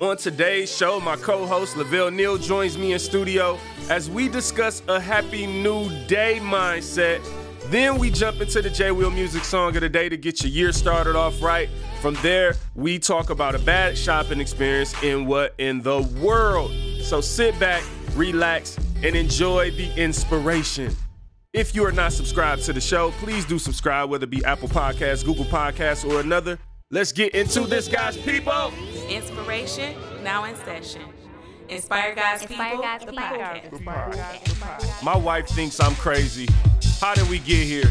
On today's show, my co host Lavelle Neal joins me in studio as we discuss a happy new day mindset. Then we jump into the Jay Will music song of the day to get your year started off right. From there, we talk about a bad shopping experience in what in the world. So sit back, relax, and enjoy the inspiration. If you are not subscribed to the show, please do subscribe, whether it be Apple Podcasts, Google Podcasts, or another. Let's get into this, guys, people. Inspiration now in session. Inspire God's Inspire people. God's the people. podcast. My wife thinks I'm crazy. How did we get here?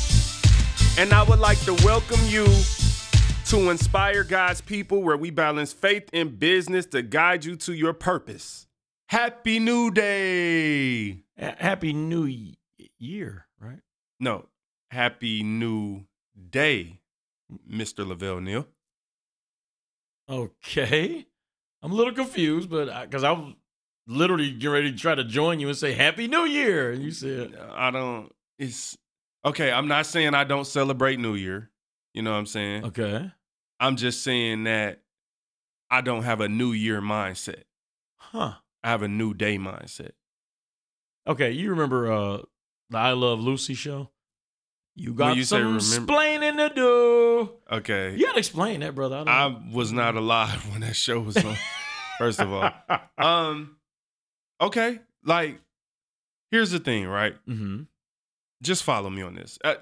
and I would like to welcome you to Inspire God's People, where we balance faith and business to guide you to your purpose. Happy New Day! Ha- Happy New Y- Year, right? No, Happy New Day, Mr. Lavelle Neal. Okay. I'm a little confused, but because I, was literally getting ready to try to join you and say Happy New Year, and you said, I don't, it's okay. I'm not saying I don't celebrate New Year. You know what I'm saying? okay, I'm just saying that I don't have a New Year mindset. huh? I have a new day mindset. Okay, you remember uh the I Love Lucy show? You got you some explaining to do. Okay. You gotta explain that, brother. I, I was not alive when that show was on. First of all. Um okay, like here's the thing, right? mm-hmm. Just follow me on this. I, I,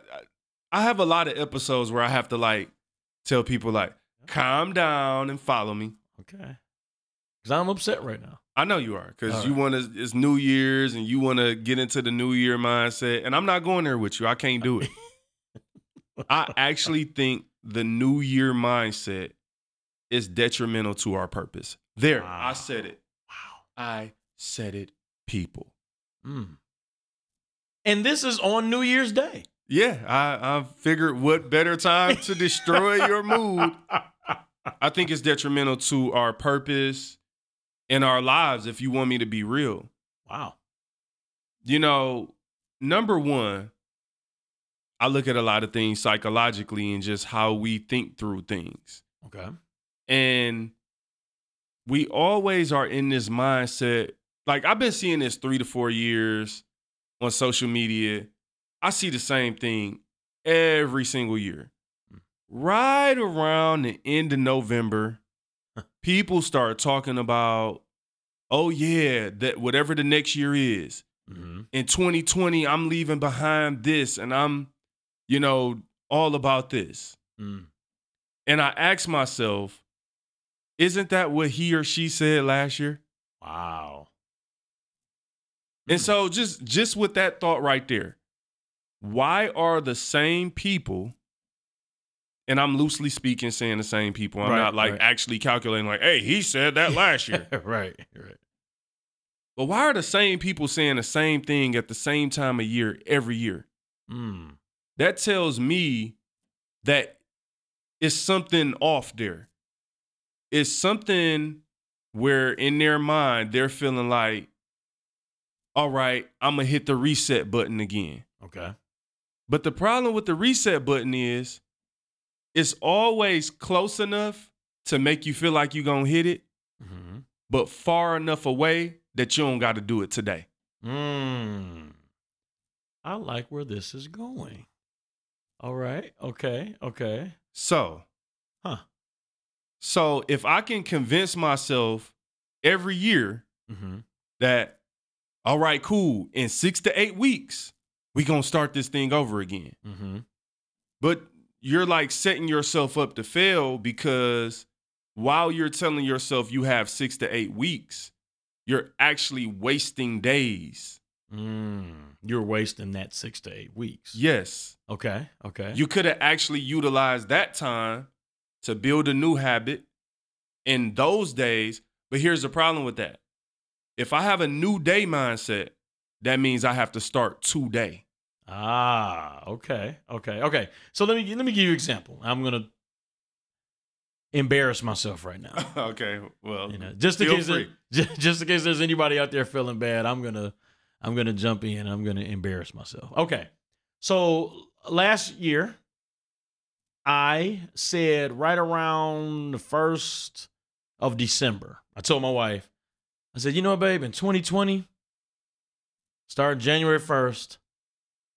I have a lot of episodes where I have to like tell people like calm down and follow me. Okay, because I'm upset right now. I know you are because you want to. It's New Year's and you want to get into the New Year mindset, and I'm not going there with you. I can't do it. I actually think the New Year mindset is detrimental to our purpose. There, I said it. Wow. I said it. People. Mm. And this is on New Year's Day. Yeah, I, I figured what better time to destroy your mood. I think it's detrimental to our purpose and our lives. If you want me to be real. Wow. you know, number one, I look at a lot of things psychologically and just how we think through things. Okay. And we always are in this mindset. Like, I've been seeing this three to four years on social media. I see the same thing every single year. Right around the end of November, people start talking about, oh, yeah, that whatever the next year is Mm-hmm. in 2020 i'm leaving behind this and i'm you know all about this Mm. and i ask myself isn't that what he or she said last year Wow. And so just just with that thought right there why are the same people and i'm loosely speaking saying the same people i'm Right, not like right. actually calculating like hey he said that last year right. Right. but why are the same people saying the same thing at the same time of year every year Mm. that tells me that it's something off there. It's something where in their mind they're feeling like, all right, I'm gonna hit the reset button again. Okay. But the problem with the reset button is it's always close enough to make you feel like you're gonna hit it, Mm-hmm. but far enough away that you don't gotta do it today. Mm. I like where this is going. All right. Okay. Okay. So, Huh. So if I can convince myself every year Mm-hmm. that, all right, cool, in six to eight weeks, we gonna start this thing over again. Mm-hmm. But you're like setting yourself up to fail because while you're telling yourself you have six to eight weeks, you're actually wasting days. Mm. You're wasting that six to eight weeks. Yes. Okay. Okay. You could have actually utilized that time to build a new habit in those days But here's the problem with that. If I have a new day mindset, that means I have to start today. Ah, okay, okay, okay. So let me let me give you an example. I'm gonna embarrass myself right now. okay. Well, You know, just in case there- just, just in case there's anybody out there feeling bad, I'm gonna I'm gonna jump in. I'm gonna embarrass myself. Okay. So last year, I said right around the first of December, I told my wife, I said, you know what, babe, in 2020, starting January 1st,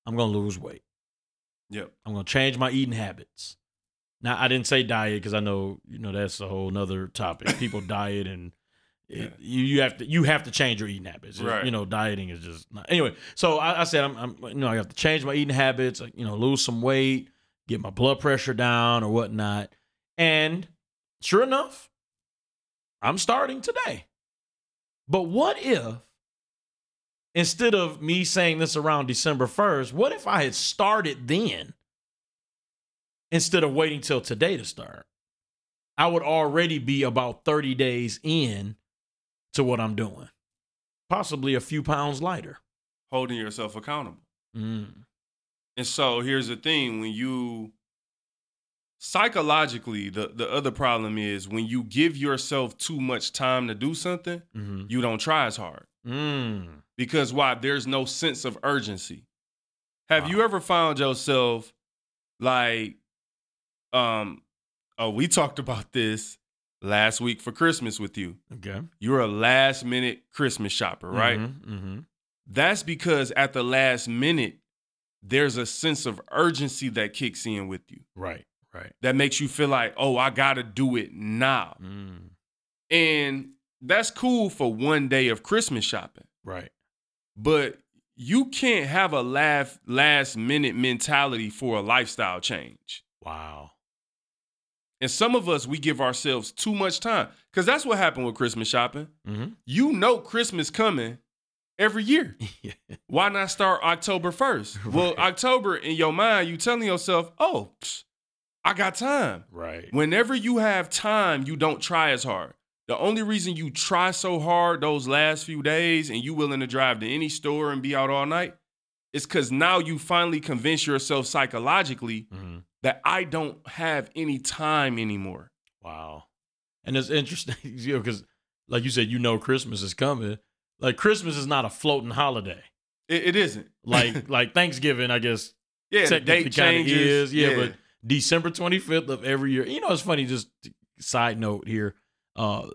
I'm gonna lose weight. Yep. I'm gonna change my eating habits. Now I didn't say diet because I know you know that's a whole nother topic. People diet and it, Yeah. you you have to you have to change your eating habits. Right. You know, dieting is just not. Anyway, so I, I said I'm, I'm you know I have to change my eating habits. like, You know, lose some weight, get my blood pressure down or whatnot. And sure enough, I'm starting today. But what if instead of me saying this around December 1st, what if I had started then instead of waiting till today to start? I would already be about 30 days in to what I'm doing, possibly a few pounds lighter. Holding yourself accountable. Mm. And so here's the thing when you psychologically, the, the other problem is when you give yourself too much time to do something, hmm you don't try as hard. Mm. Because why? There's no sense of urgency. Have Wow. you ever found yourself like, um, oh, we talked about this last week for Christmas with you. Okay. You're a last minute Christmas shopper, right? Mm-hmm. That's because at the last minute, there's a sense of urgency that kicks in with you Right. Right. that makes you feel like, oh, I gotta do it now. Mm. And that's cool for one day of Christmas shopping. Right. But you can't have a last last minute mentality for a lifestyle change. Wow. And some of us we give ourselves too much time cuz that's what happened with Christmas shopping. Mm-hmm. You know Christmas coming every year. yeah. Why not start October 1st? Well, October in your mind, you telling yourself, "Oh, psh, I got time." Right. Whenever you have time, you don't try as hard. The only reason you try so hard those last few days and you willing to drive to any store and be out all night is because now you finally convince yourself psychologically hmm that I don't have any time anymore. Wow. And it's interesting, you know, because like you said, you know Christmas is coming. Like Christmas is not a floating holiday. It, it isn't. Like like Thanksgiving, I guess yeah, technically date kinda changes. is, yeah, but December 25th of every year. You know, it's funny, just side note here. Uh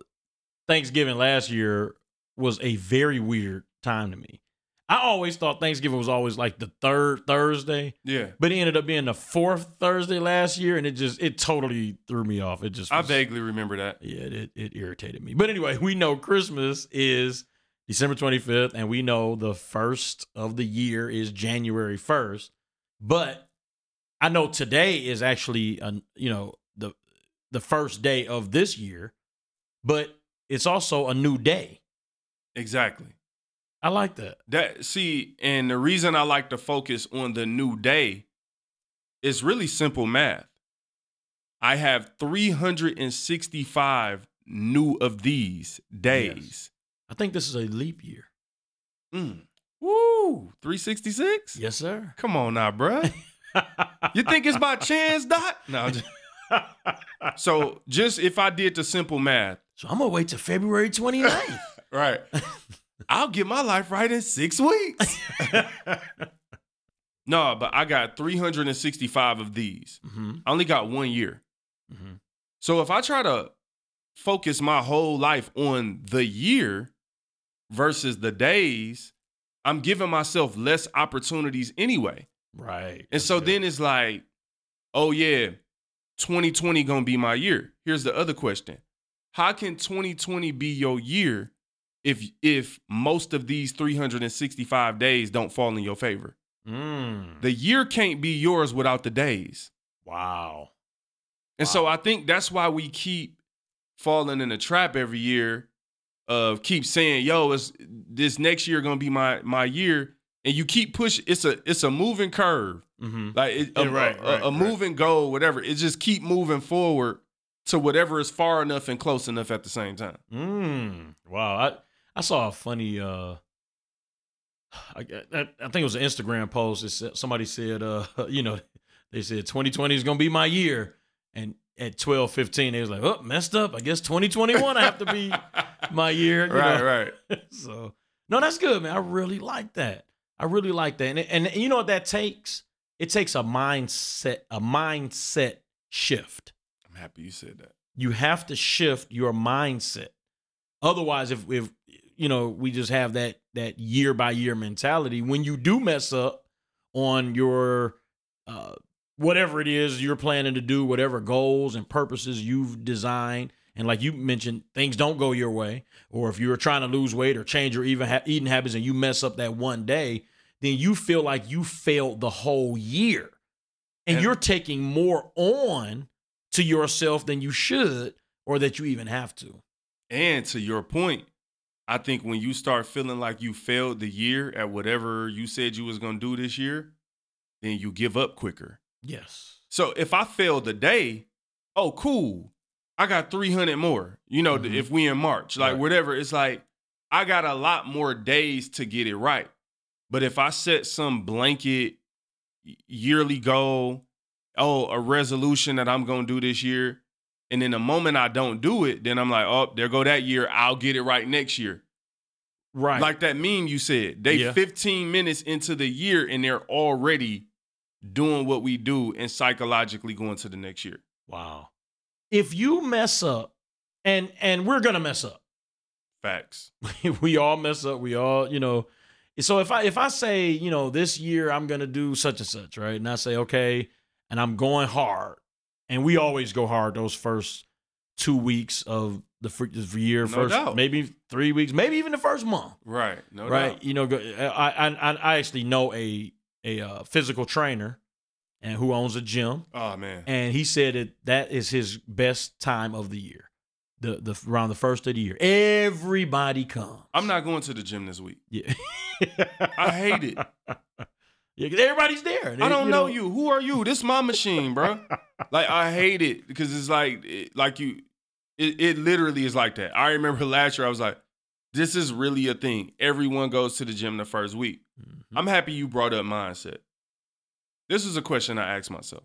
Thanksgiving last year was a very weird time to me. I always thought Thanksgiving was always like the third Thursday, yeah. but it ended up being the fourth Thursday last year, and it just it totally threw me off. It just I vaguely remember that. yeah, it, it irritated me. But anyway, we know Christmas is December 25th, and we know the first of the year is January 1st. But I know today is actually, an, you know, the the first day of this year, but it's also a new day. Exactly. I like that. That see, and the reason I like to focus on the new day is really simple math. I have 365 new of these days. I think this is a leap year. Mm. Woo! 366? Yes, sir. Come on now, bruh. You think it's by chance, Doc? No. Just- so just if I did the simple math, so I'm gonna wait till February 29th. right? I'll get my life right in six weeks. no, but I got 365 of these. hmm I only got one year. hmm So if I try to focus my whole life on the year versus the days, I'm giving myself less opportunities anyway. Right. And so then it's like, oh yeah, 2020 gonna be my year. Here's the other question. How can 2020 be your year if if most of these 365 days don't fall in your favor? Mm. The year can't be yours without the days. Wow. And so I think that's why we keep falling in the trap every year of keep saying, "Yo, it's this next year gonna be my my year," and you keep pushing. It's a it's a moving curve, Mm-hmm. like it, a, Yeah, right, a- right, a, right. moving goal, whatever. It just keep moving forward to whatever is far enough and close enough at the same time. Mm, wow. I, I saw a funny uh I, I, I think it was an Instagram post. It said, somebody said, uh, you know, they said 2020 is gonna be my year. And at 12, 15, they was like, oh, messed up. I guess 2021 I have to be my year. you right, know? right. so no, that's good, man. I really like that. I really like that. And, and you know what that takes? It takes a mindset, a mindset shift. I'm happy you said that. You have to shift your mindset. Otherwise, if if you know, we just have that that year by year mentality, when you do mess up on your uh whatever it is you're planning to do, whatever goals and purposes you've designed, and like you mentioned, things don't go your way, or if you're trying to lose weight or change your even ha- eating habits and you mess up that one day, then you feel like you failed the whole year. And, And- you're taking more on to yourself than you should or that you even have to. And to your point, I think when you start feeling like you failed the year at whatever you said you was gonna do this year, then you give up quicker. Yes. So if I failed the day, oh cool, I got 300 more. You know, Mhm. if we in March, like Right. whatever, it's like I got a lot more days to get it right. But if I set some blanket yearly goal, oh, a resolution that I'm going to do this year, and then the moment I don't do it, then I'm like, oh, there go that year. I'll get it right next year. Right. Like that meme you said. They Yeah. 15 minutes into the year and they're already doing what we do and psychologically going to the next year. wow. If you mess up, and and we're gonna mess up. Facts. we all mess up. We all, you know. So if I if I say, you know, this year I'm gonna do such and such, right? And I say, okay, and I'm going hard, and we always go hard those first two weeks of the, year, No first doubt. maybe three weeks, maybe even the first month, Right. No right? doubt. You know, I, I I actually know a a uh, physical trainer, and who owns a gym, Oh man. and he said that that is his best time of the year, the the around the first of the year. Everybody comes. I'm not going to the gym this week. Yeah. I hate it. Yeah, 'cause everybody's there. I don't know, you. Who are you? This my machine, bro. like I hate it because it's like it, like you it, it literally is like that. I remember last year I was like this is really a thing. Everyone goes to the gym the first week. Mhm. I'm happy you brought up mindset. This is a question I asked myself.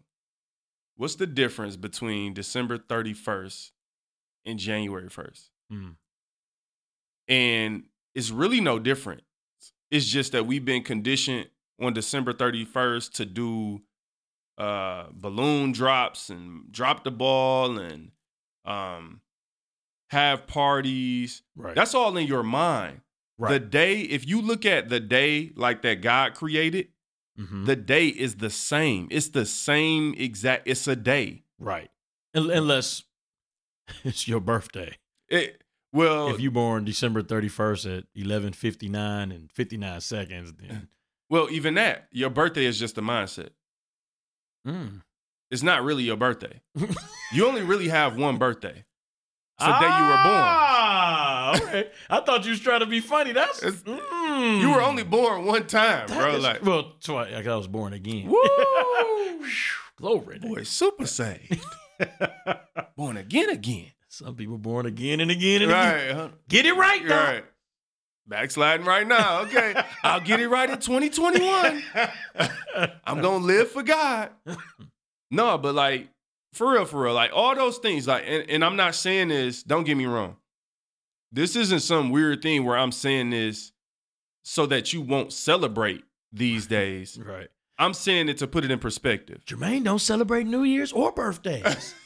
What's the difference between December 31st and January 1st? Mm. And it's really no different. It's just that we've been conditioned on December 31st to do uh balloon drops and drop the ball and um have parties. Right. That's all in your mind. The day, if you look at the day like that God created, Mhm. the day is the same. It's the same exact. It's a day. right. Unless it's your birthday. It, well, if you born December 31st at 11:59 and 59 seconds, then well, even that, your birthday is just a mindset. Mm. It's not really your birthday. you only really have one birthday. It's the day you were born. I thought you was trying to be funny. That's mm. You were only born one time, That bro. is- Like, well, twice. Like I was born again. woo, Glory. boy, super saved, born again, again. Some people born again and again and again. Right, huh? Get it right, though. right. Backsliding right now. Okay, I'll get it right in 2021. I'm gonna live for God. No, but like for real, for real, like all those things, like, and, and I'm not saying this. Don't get me wrong. This isn't some weird thing where I'm saying this so that you won't celebrate these days. right. I'm saying it to put it in perspective. Jermaine don't celebrate New Year's or birthdays.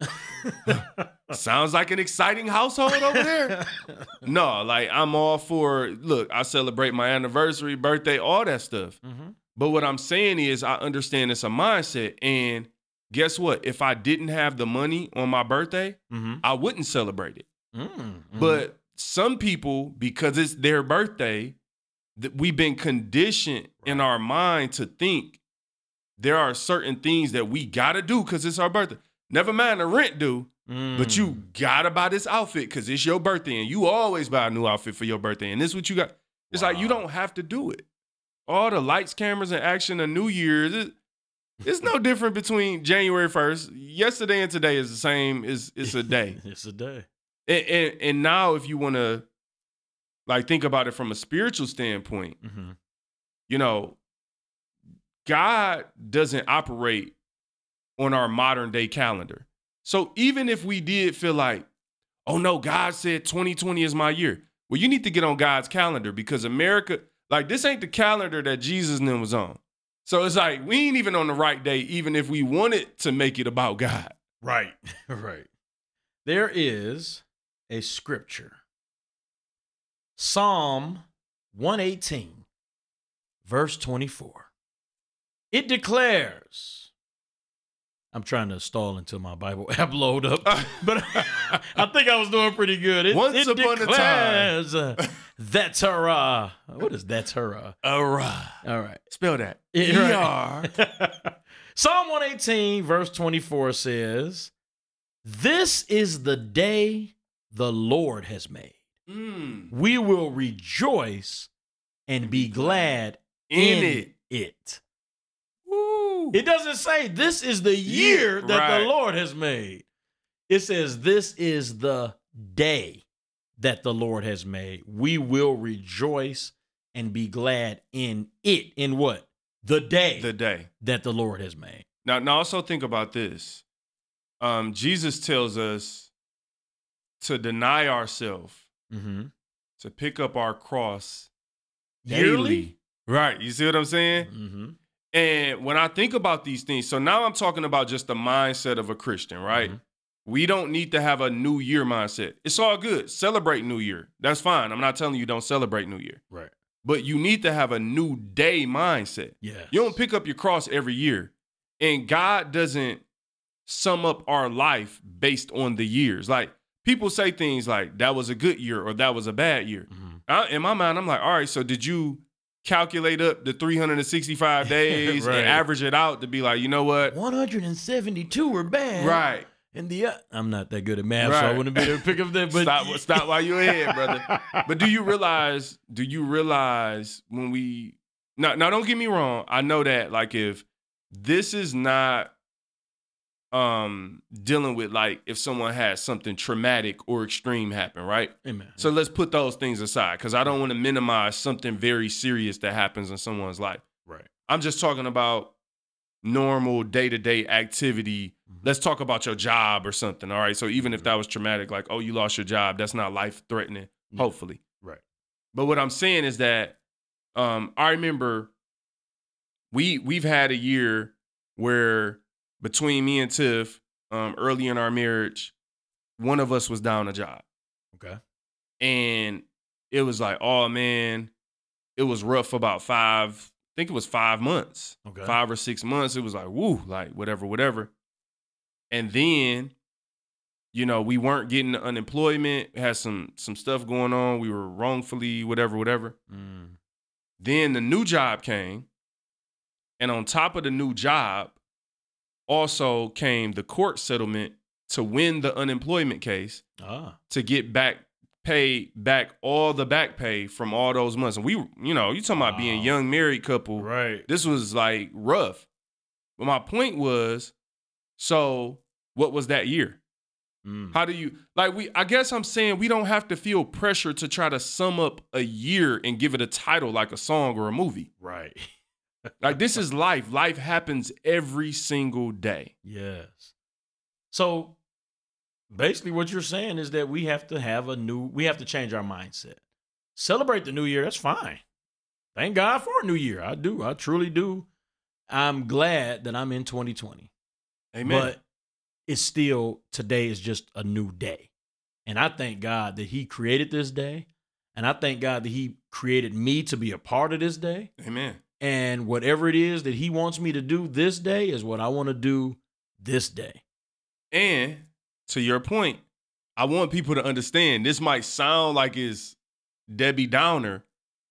Sounds like an exciting household over there. No, like I'm all for. Look, I celebrate my anniversary, birthday, all that stuff. Mhm. But what I'm saying is, I understand it's a mindset. And guess what? If I didn't have the money on my birthday, Mhm. I wouldn't celebrate it. Mm, mhm. But some people, because it's their birthday, that we've been conditioned in our mind to think there are certain things that we gotta do because it's our birthday. Never mind the rent due, but you Mm. gotta buy this outfit because it's your birthday, and you always buy a new outfit for your birthday, and this is what you got. It's like you don't have to do it. All the lights, cameras, and action of New Year's, it- It's no different between January 1st. Yesterday and today is the same. It's, it's a day. it's a day. And, and, and now if you want to like think about it from a spiritual standpoint, Mm-hmm. you know, God doesn't operate on our modern day calendar. So even if we did feel like, oh no, God said 2020 is my year. Well, you need to get on God's calendar because America, like this ain't the calendar that Jesus them was on. So it's like we ain't even on the right day, even if we wanted to make it about God. Right. right. There is a scripture. Psalm 118, verse 24. It declares. I'm trying to stall until my Bible app load up, but I think I was doing pretty good. It, Once it upon a time. declares, uh, that's her. Uh, what is that's her? Uh, All right. all right. Spell that. E-R. Psalm 118, verse 24 says, This is the day the Lord has made. Mm. We will rejoice and be glad In in, it. it. It doesn't say this is the year Yeah, that right. the Lord has made. It says this is the day that the Lord has made. We will rejoice and be glad in it. In what? The day the day. that the Lord has made. Now, now also think about this. Um, Jesus tells us to deny ourselves, Mm-hmm. to pick up our cross Yearly? daily. Right. You see what I'm saying? Mm-hmm. And when I think about these things, so now I'm talking about just the mindset of a Christian, right? Mhm. We don't need to have a new year mindset. It's all good. Celebrate New Year. That's fine. I'm not telling you don't celebrate New Year. Right. But you need to have a new day mindset. Yeah. You don't pick up your cross every year. And God doesn't sum up our life based on the years. Like people say things like that was a good year or that was a bad year. Mhm. I, in my mind, I'm like, all right, so did you calculate up the 365 days Right. and average it out to be like, you know what? 172 were bad. Right. And the uh, I'm not that good at math, so I wouldn't be able to pick up that. But stop, stop while you're ahead, brother. But do you realize, do you realize when we now now don't get me wrong, I know that like if this is not um dealing with like if someone has something traumatic or extreme happen, right? Amen. So let's put those things aside because I don't want to minimize something very serious that happens in someone's life. right. I'm just talking about normal day to day activity. Mhm. Let's talk about your job or something. All right. So even if that was traumatic, like, oh, you lost your job, that's not life threatening, Yeah. hopefully. Right. But what I'm saying is that um, I remember we we've had a year where between me and Tiff, um, early in our marriage, one of us was down a job. Okay. And it was like, oh man, it was rough for about five, I think it was five months Okay. five or six months, it was like, woo, like whatever, whatever. And then, you know, we weren't getting the unemployment, had some some stuff going on. We were wrongfully, whatever, whatever. Mm. Then the new job came. And on top of the new job, also came the court settlement to win the unemployment case Ah. to get back pay back all the back pay from all those months. And we, you know, you talking about being Wow. young married couple Right. this was like rough. But my point was, so what was that year? Mm. How do you like we I guess I'm saying we don't have to feel pressure to try to sum up a year and give it a title like a song or a movie. Right. Like this is life. Life happens every single day. Yes. So basically what you're saying is that we have to have a new we have to change our mindset. Celebrate the new year, that's fine. Thank God for a new year. I do. I truly do. I'm glad that I'm in 2020. Amen. But it's still today is just a new day. And I thank God that He created this day. And I thank God that He created me to be a part of this day. Amen. And whatever it is that He wants me to do this day is what I want to do this day. And to your point, I want people to understand this might sound like it's Debbie Downer.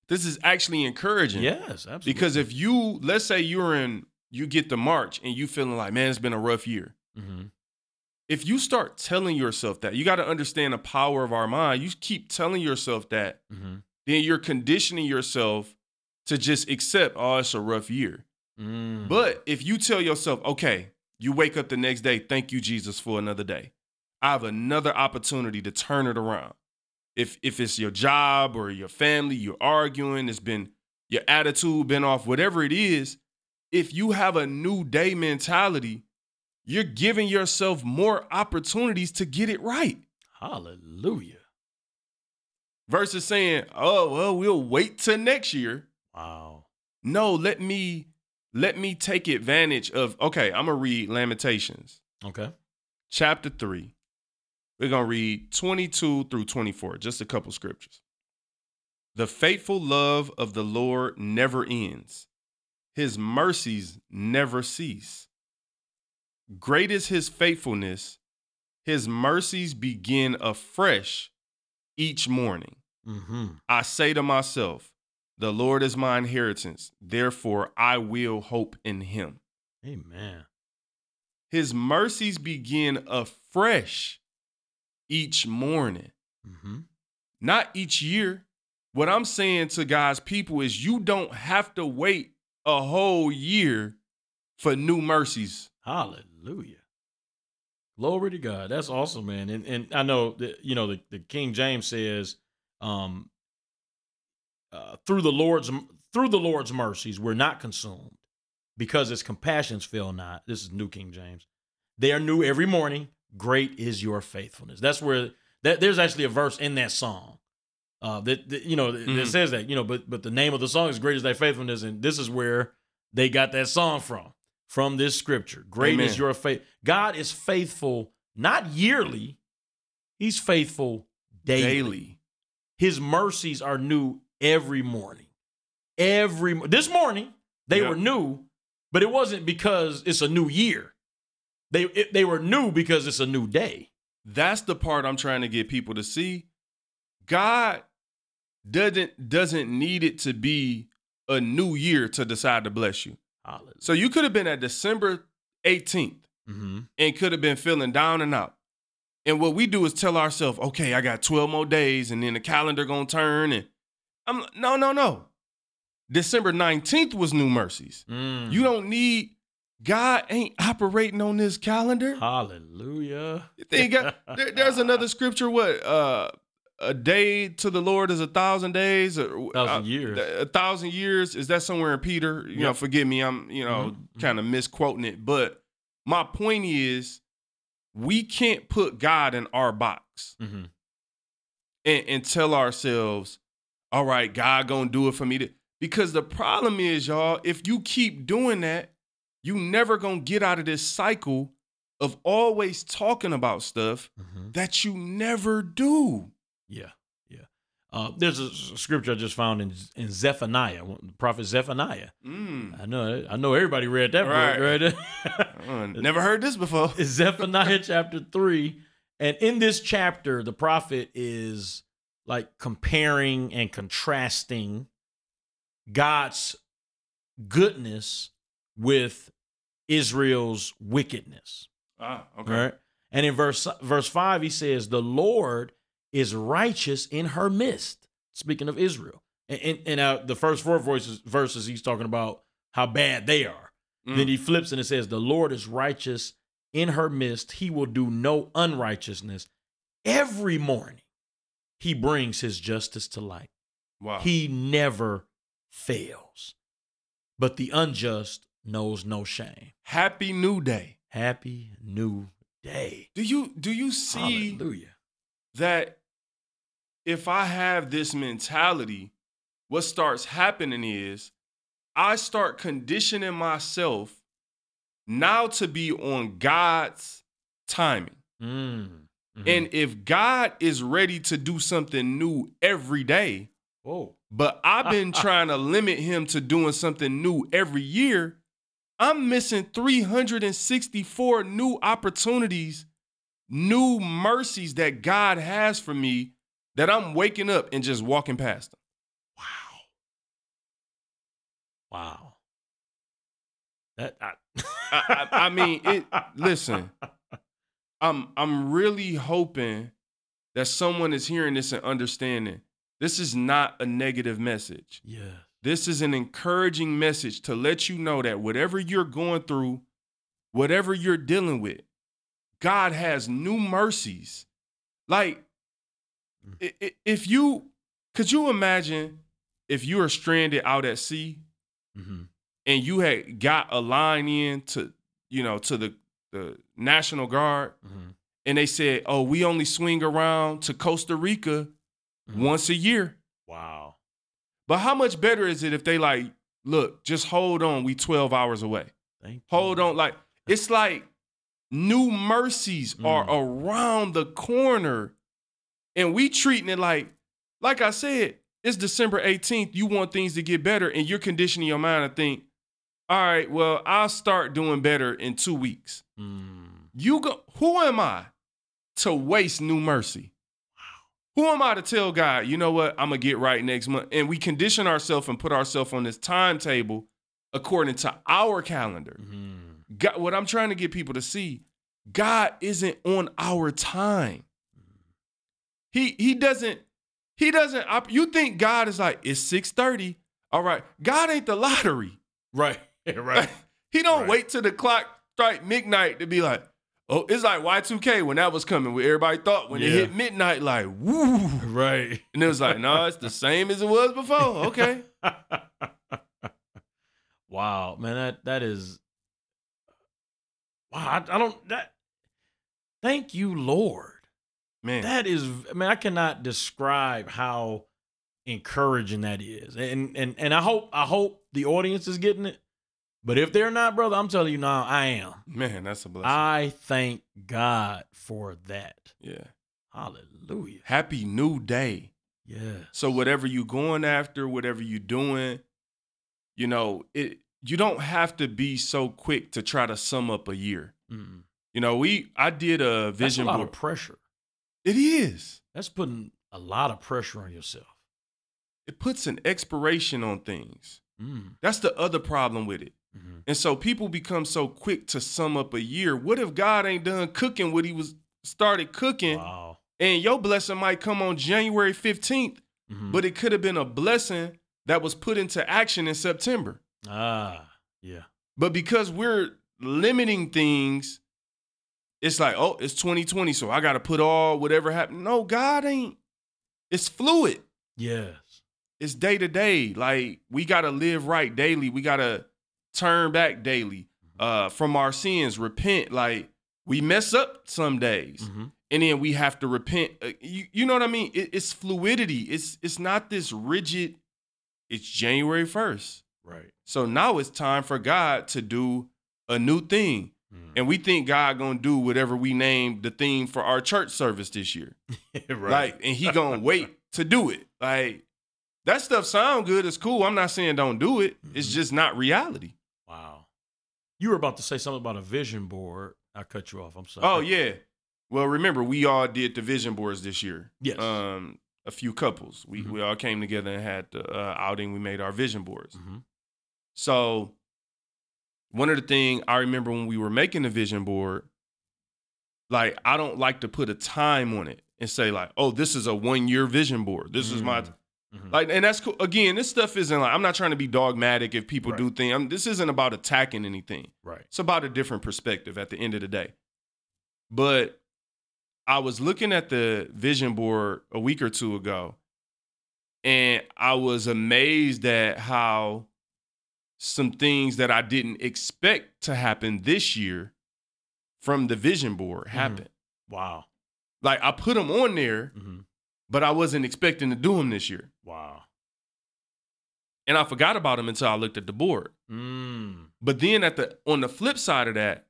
This is actually encouraging. Yes, absolutely. Because if you, let's say you're in, you get the March and you feeling like, man, it's been a rough year. Mhm. If you start telling yourself that, you got to understand the power of our mind. You keep telling yourself that, Mhm. then you're conditioning yourself to just accept, oh, it's a rough year. Mm. But if you tell yourself, okay, you wake up the next day, thank you, Jesus, for another day. I have another opportunity to turn it around. If if it's your job or your family, you're arguing, it's been your attitude been off, whatever it is, if you have a new day mentality, you're giving yourself more opportunities to get it right. hallelujah. Versus saying, oh, well, we'll wait till next year. Wow. No, let me let me take advantage of okay, I'm gonna read Lamentations. Okay. chapter 3. We're going to read 22 through 24, just a couple scriptures. The faithful love of the Lord never ends, his mercies never cease. Great is his faithfulness, his mercies begin afresh each morning. Mm-hmm. I say to myself, The Lord is my inheritance, therefore I will hope in him. Amen. His mercies begin afresh each morning, Mm-hmm. not each year. What I'm saying to God's people is you don't have to wait a whole year for new mercies. Hallelujah. Glory to God. That's awesome, man. And and I know that you know the, the King James says, um, uh, through the Lord's through the Lord's mercies we're not consumed, because his compassions fail not. This is New King James. They are new every morning. Great is your faithfulness. That's where that there's actually a verse in that song. Uh, that, that you know that, that Mhm. says that you know, but but the name of the song is "Great is Thy Faithfulness," and this is where they got that song from from this scripture. Great is your faith. God is faithful not yearly, He's faithful daily. Daily. His mercies are new every morning. Every this morning they Yep. were new, but it wasn't because it's a new year. They it, they were new because it's a new day. That's the part I'm trying to get people to see. God doesn't doesn't need it to be a new year to decide to bless you. Hallelujah. So you could have been at December 18th Mm-hmm. and could have been feeling down and out. And what we do is tell ourselves, okay, I got 12 more days and then the calendar gonna turn. And I'm no, no, no. December 19th was new mercies. Mm. You don't need God ain't operating on this calendar. Hallelujah. They got there, there's another scripture. What uh a day to the Lord is a thousand days, or Thousand uh, years. A thousand years is that somewhere in Peter? You know, Yep. forgive me, I'm you know Mhm, kind of misquoting it, but my point is, we can't put God in our box Mm-hmm. and, and tell ourselves, all right, God gonna do it for me. To, because the problem is, y'all, if you keep doing that, you never gonna get out of this cycle of always talking about stuff Mm-hmm. that you never do. Yeah, yeah. Uh, there's a scripture I just found in in Zephaniah, the prophet Zephaniah. Mm. I know, I know everybody read that Right. book, right? Uh, never heard this before. It's Zephaniah chapter three, and in this chapter, the prophet is like comparing and contrasting God's goodness with Israel's wickedness. Ah, okay. Right. And in verse verse five, he says, "The Lord is righteous in her midst." Speaking of Israel, and and, and uh, the first four voices verses, he's talking about how bad they are. Mm. Then he flips and it says, "The Lord is righteous in her midst; He will do no unrighteousness. Every morning, He brings His justice to light. Wow. He never fails, but the unjust knows no shame." Happy New Day. Happy New Day. Do you do you see Hallelujah. that if I have this mentality, what starts happening is I start conditioning myself now to be on God's timing. Mm. Mhm. And if God is ready to do something new every day, whoa. but I've been trying to limit him to doing something new every year, I'm missing 364 new opportunities, new mercies that God has for me that I'm waking up and just walking past them. Wow. Wow. That I, I, I, I mean, it. Listen, I'm I'm really hoping that someone is hearing this and understanding this is not a negative message. Yeah. This is an encouraging message to let you know that whatever you're going through, whatever you're dealing with, God has new mercies. Like, i- if you could you imagine if you are stranded out at sea Mhm. and you had got a line in to, you know, to the, the National Guard Mhm. and they said, oh, we only swing around to Costa Rica Mhm. once a year. Wow. But how much better is it if they like, look, just hold on, we 12 hours away. Thank Hold you. on. Like, it's like new mercies are Mm. around the corner. And we treating it like, like I said, it's December 18th. You want things to get better, and you're conditioning your mind to think, all right, well, I'll start doing better in two weeks. Mm. You go, who am I to waste new mercy? Who am I to tell God, you know what, I'm gonna get right next month? And we condition ourselves and put ourselves on this timetable according to our calendar. Mhm. God, what I'm trying to get people to see, God isn't on our time. He he doesn't he doesn't you think God is like it's 6:30. All right. God ain't the lottery. Right. right. he don't Right. wait till the clock strike midnight to be like, oh, it's like Y2K when that was coming, where everybody thought when it hit midnight, like, woo. right. And it was like, no, it's the same as it was before. Okay. wow, man, that that is wow. I, I don't that. Thank you, Lord. Man. That is, I mean, I cannot describe how encouraging that is, and and and I hope I hope the audience is getting it. But if they're not, brother, I'm telling you now, I am. man, that's a blessing. I thank God for that. yeah. Hallelujah. Happy new day. Yeah. So whatever you're going after, whatever you're doing, you know, it you don't have to be so quick to try to sum up a year. Mm. You know, we I did a That's a vision lot board. of pressure. it is. That's putting a lot of pressure on yourself. It puts an expiration on things. Mm. That's the other problem with it. Mhm. And so people become so quick to sum up a year. What if God ain't done cooking what he was started cooking Wow. and your blessing might come on January 15th, Mhm. but it could have been a blessing that was put into action in September. ah, yeah. But because we're limiting things, it's like, oh, it's 2020, so I got to put all whatever happened. No, God ain't. It's fluid. Yes. It's day to day. Like we got to live right daily. We got to turn back daily uh, from our sins, repent. Like we mess up some days, Mhm. and then we have to repent. Uh, you, you know what I mean? It, it's fluidity. It's it's not this rigid. It's January 1st. Right. So now it's time for God to do a new thing. Mm. And we think God gonna do whatever we name the theme for our church service this year. right. Like, and he gonna wait to do it. Like that stuff sound good, it's cool. I'm not saying don't do it. It's Mhm. just not reality. You were about to say something about a vision board. I cut you off. I'm sorry. Oh yeah. Well, remember we all did the vision boards this year. Yes. Um, a few couples. We Mhm. we all came together and had the uh, outing. We made our vision boards. Mhm. So one of the things I remember when we were making the vision board, like I don't like to put a time on it and say like, oh, this is a one year vision board. This is my Mm. Mhm. like, and that's cool. Again, this stuff isn't like I'm not trying to be dogmatic if people Right. do things. I'm, this isn't about attacking anything. right. It's about a different perspective at the end of the day. But I was looking at the vision board a week or two ago, and I was amazed at how some things that I didn't expect to happen this year from the vision board happened. Wow. Like I put them on there, hmm but I wasn't expecting to do them this year. Wow. And I forgot about them until I looked at the board. Mm. But then at the on the flip side of that,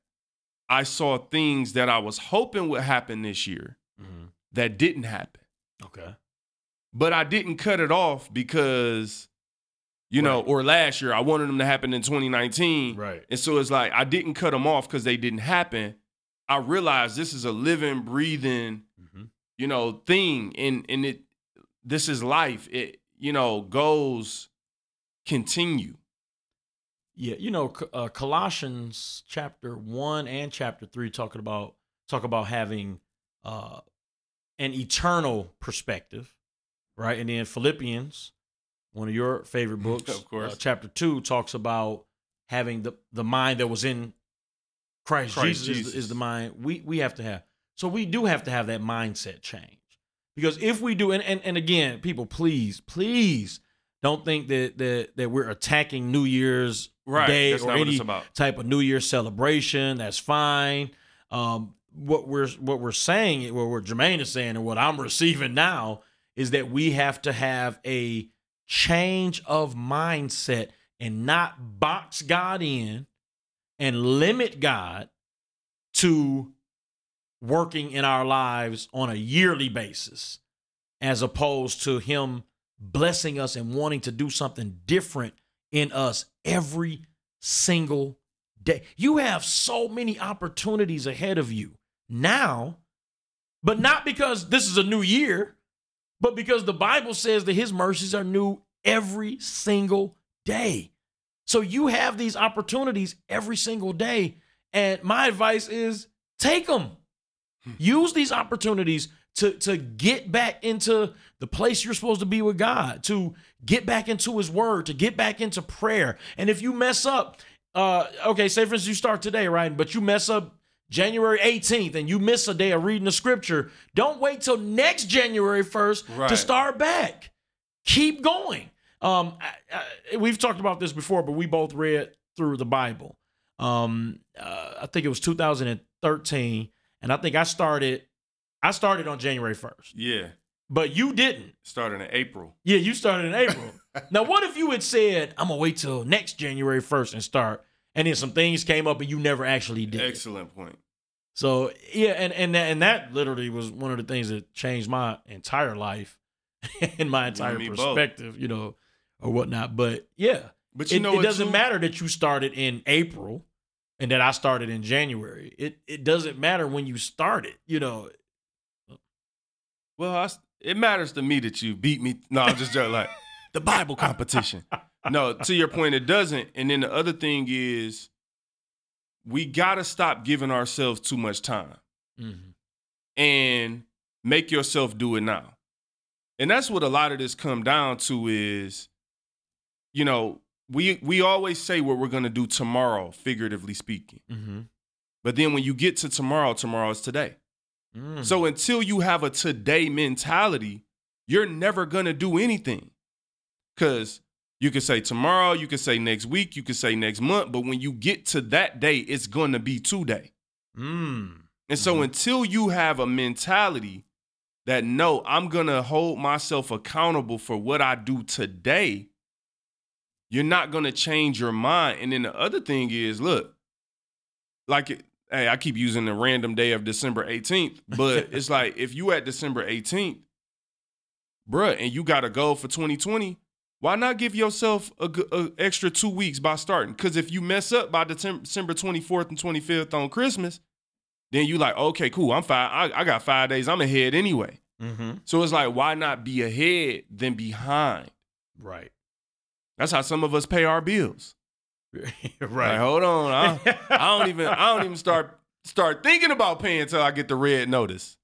I saw things that I was hoping would happen this year hmm that didn't happen. Okay. But I didn't cut it off because, you know, or last year I wanted them to happen in 2019. Right. And so it's like I didn't cut them off because they didn't happen. I realized this is a living, breathing, you know, thing. And and it this is life. It, you know, goes continue. Yeah, you know, uh, Colossians chapter one and chapter three talking about talk about having uh, an eternal perspective, right? And then Philippians one of your favorite books, Of course. uh, chapter two talks about having the the mind that was in Christ, Christ Jesus, Is, Jesus. the, is the mind we we have to have. So we do have to have that mindset change because if we do, and and, and again, people, please, please don't think that that that we're attacking New Year's Right. Day That's or any type of New Year's celebration. That's fine. Um, what we're what we're saying, what we're Jermaine is saying, and what I'm receiving now is that we have to have a change of mindset and not box God in and limit God to working in our lives on a yearly basis, as opposed to Him blessing us and wanting to do something different in us every single day. You have so many opportunities ahead of you now, but not because this is a new year, but because the Bible says that his mercies are new every single day. So you have these opportunities every single day. And my advice is take them. Use these opportunities to, to get back into the place you're supposed to be with God, to get back into his word, to get back into prayer. And if you mess up, uh, okay, say for instance, you start today, right? But you mess up January 18th and you miss a day of reading the scripture, don't wait till next January 1st to start back. Keep going. Um, I, I, we've talked about this before, but we both read through the Bible. Um, uh, I think it was 2013, and I think I started. I started on January 1st, Yeah. but you didn't. Starting in April. Yeah, you started in April. now, what if you had said, "I'm gonna wait till next January 1st and start," and then some things came up and you never actually did? Excellent point. So yeah, and and that, and that literally was one of the things that changed my entire life and my entire both. perspective, you know, or whatnot. But yeah, But you it, know it doesn't too? matter that you started in April and that I started in January. It it doesn't matter when you started, you know. Well, I it matters to me that you beat me. No, I'm just joking. Like the Bible competition. No, to your point, it doesn't. And then the other thing is, we gotta stop giving ourselves too much time mm-hmm. and make yourself do it now. And that's what a lot of this come down to is, you know, we we always say what we're gonna do tomorrow, figuratively speaking. Mm-hmm. But then when you get to tomorrow, tomorrow is today. Mm. So until you have a today mentality, you're never gonna do anything. Cause you can say tomorrow, you can say next week, you can say next month, but when you get to that day, it's gonna be today. Mm. And so Mhm. until you have a mentality that no, I'm gonna hold myself accountable for what I do today, you're not gonna change your mind. And then the other thing is, look, like it, hey, I keep using the random day of December 18th, but it's like if you at December 18th, bruh, and you got a goal for 2020, why not give yourself a extra two weeks by starting? Because if you mess up by December 24th and 25th on Christmas, then you like, okay, cool, I'm fine. I, I got five days. I'm ahead anyway. Mm-hmm. So it's like, why not be ahead than behind? Right. That's how some of us pay our bills. Like, right. hold on, I, I don't even I don't even start start thinking about paying until I get the red notice.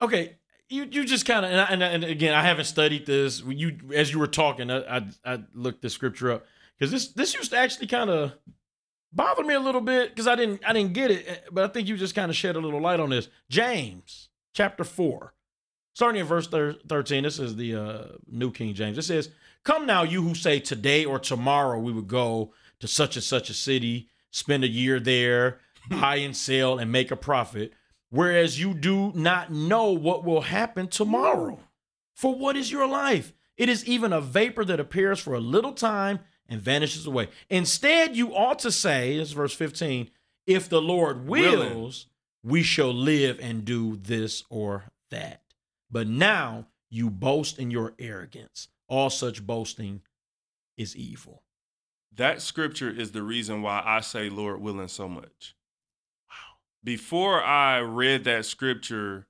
Okay, you you just kind of and, and, and again, I haven't studied this. You as you were talking, I I, I looked the scripture up because this this used to actually kind of bother me a little bit because I didn't I didn't get it, eh, but I think you just kind of shed a little light on this. James chapter four, starting in verse thir- thirteen. This is the uh, New King James. It says, "Come now, you who say today or tomorrow we would go to such and such a city, spend a year there, buy and sell, and make a profit." whereas you do not know what will happen tomorrow. For what is your life? It is even a vapor that appears for a little time and vanishes away. Instead, you ought to say, this is verse 15, if the Lord wills, we shall live and do this or that. But now you boast in your arrogance. All such boasting is evil. That scripture is the reason why I say Lord willing so much. Wow. Before I read that scripture,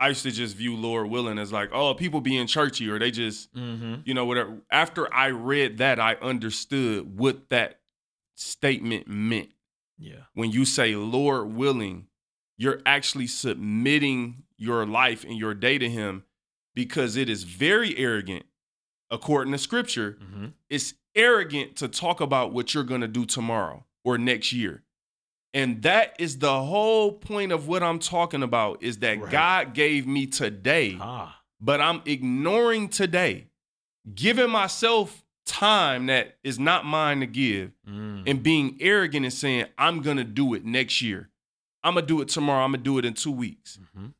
I used to just view Lord willing as like, oh, people being churchy or they just Mm-hmm. you know, whatever. After I read that, I understood what that statement meant. Yeah. When you say, Lord willing, you're actually submitting your life and your day to Him because it is very arrogant according to scripture, Mhm. it's arrogant to talk about what you're going to do tomorrow or next year. And that is the whole point of what I'm talking about is that Right. God gave me today, Ah. but I'm ignoring today, giving myself time that is not mine to give Mm. and being arrogant and saying, I'm going to do it next year. I'm going to do it tomorrow. I'm going to do it in two weeks. Mhm.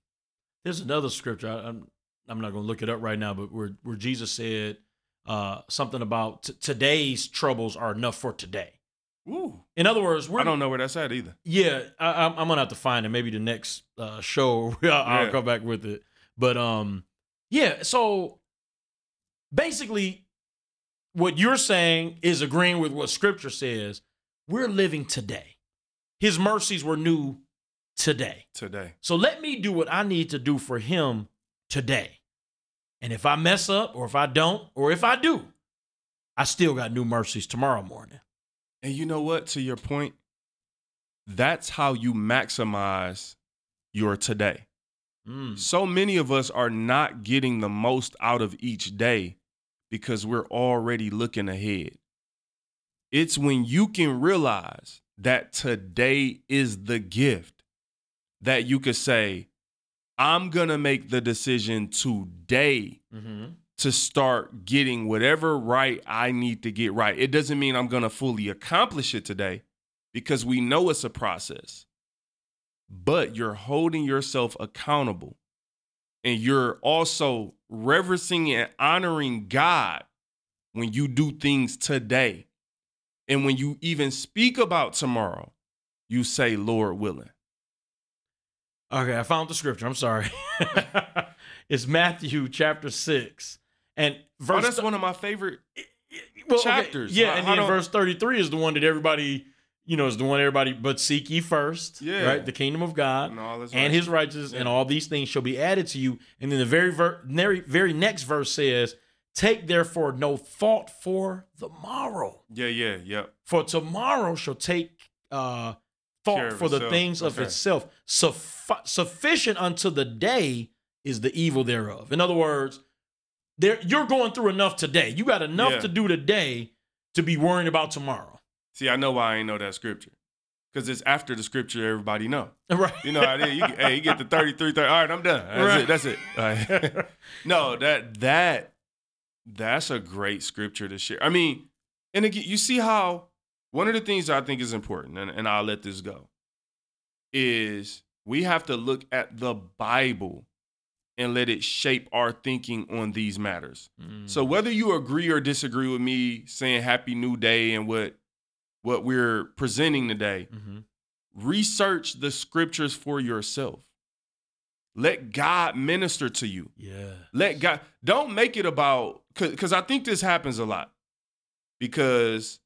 There's another scripture. I, I'm I'm not going to look it up right now, but where where Jesus said uh, something about t- today's troubles are enough for today. Ooh. In other words, we're I don't know where that's at either. Yeah, I, I'm, I'm gonna have to find it. Maybe the next uh, show, I'll, I'll come back with it. But um, yeah. So basically, what you're saying is agreeing with what Scripture says. We're living today. His mercies were new today. Today. So let me do what I need to do for Him today. And if I mess up, or if I don't, or if I do, I still got new mercies tomorrow morning. And you know what? To your point, that's how you maximize your today. Mm. So many of us are not getting the most out of each day because we're already looking ahead. It's when you can realize that today is the gift that you could say, I'm going to make the decision today Mm-hmm. to start getting whatever right I need to get right. It doesn't mean I'm going to fully accomplish it today because we know it's a process. But you're holding yourself accountable and you're also reverencing and honoring God when you do things today. And when you even speak about tomorrow, you say, Lord willing. Okay, I found the scripture. I'm sorry. it's Matthew chapter six, and Oh, verse. that's one of my favorite. well, okay, chapters. Yeah, How- and then verse 33 is the one that everybody, you know, is the one everybody. But seek ye first, Yeah. right, the kingdom of God And and His righteousness, and all these things shall be added to you. And then the very ver- very very next verse says, "Take therefore no thought for the morrow." Yeah, yeah, yeah. For tomorrow shall take uh, thought for the itself. things of Okay. itself. Suffi- sufficient unto the day is the evil thereof. In other words, there you're going through enough today. You got enough Yeah. to do today to be worrying about tomorrow. See, I know why I ain't know that scripture. Because it's after the scripture everybody know. Right. You know I is. You, hey, you get the 33, 30. All right, I'm done. That's Right. it. That's it. Right. no, that that that's a great scripture to share. I mean, and again, you see how one of the things I think is important, and, and I'll let this go, is we have to look at the Bible and let it shape our thinking on these matters. Mm. So whether you agree or disagree with me saying happy new day and what what we're presenting today, Mhm. research the scriptures for yourself. Let God minister to you. yeah. Let God don't make it about cuz I think this happens a lot. Because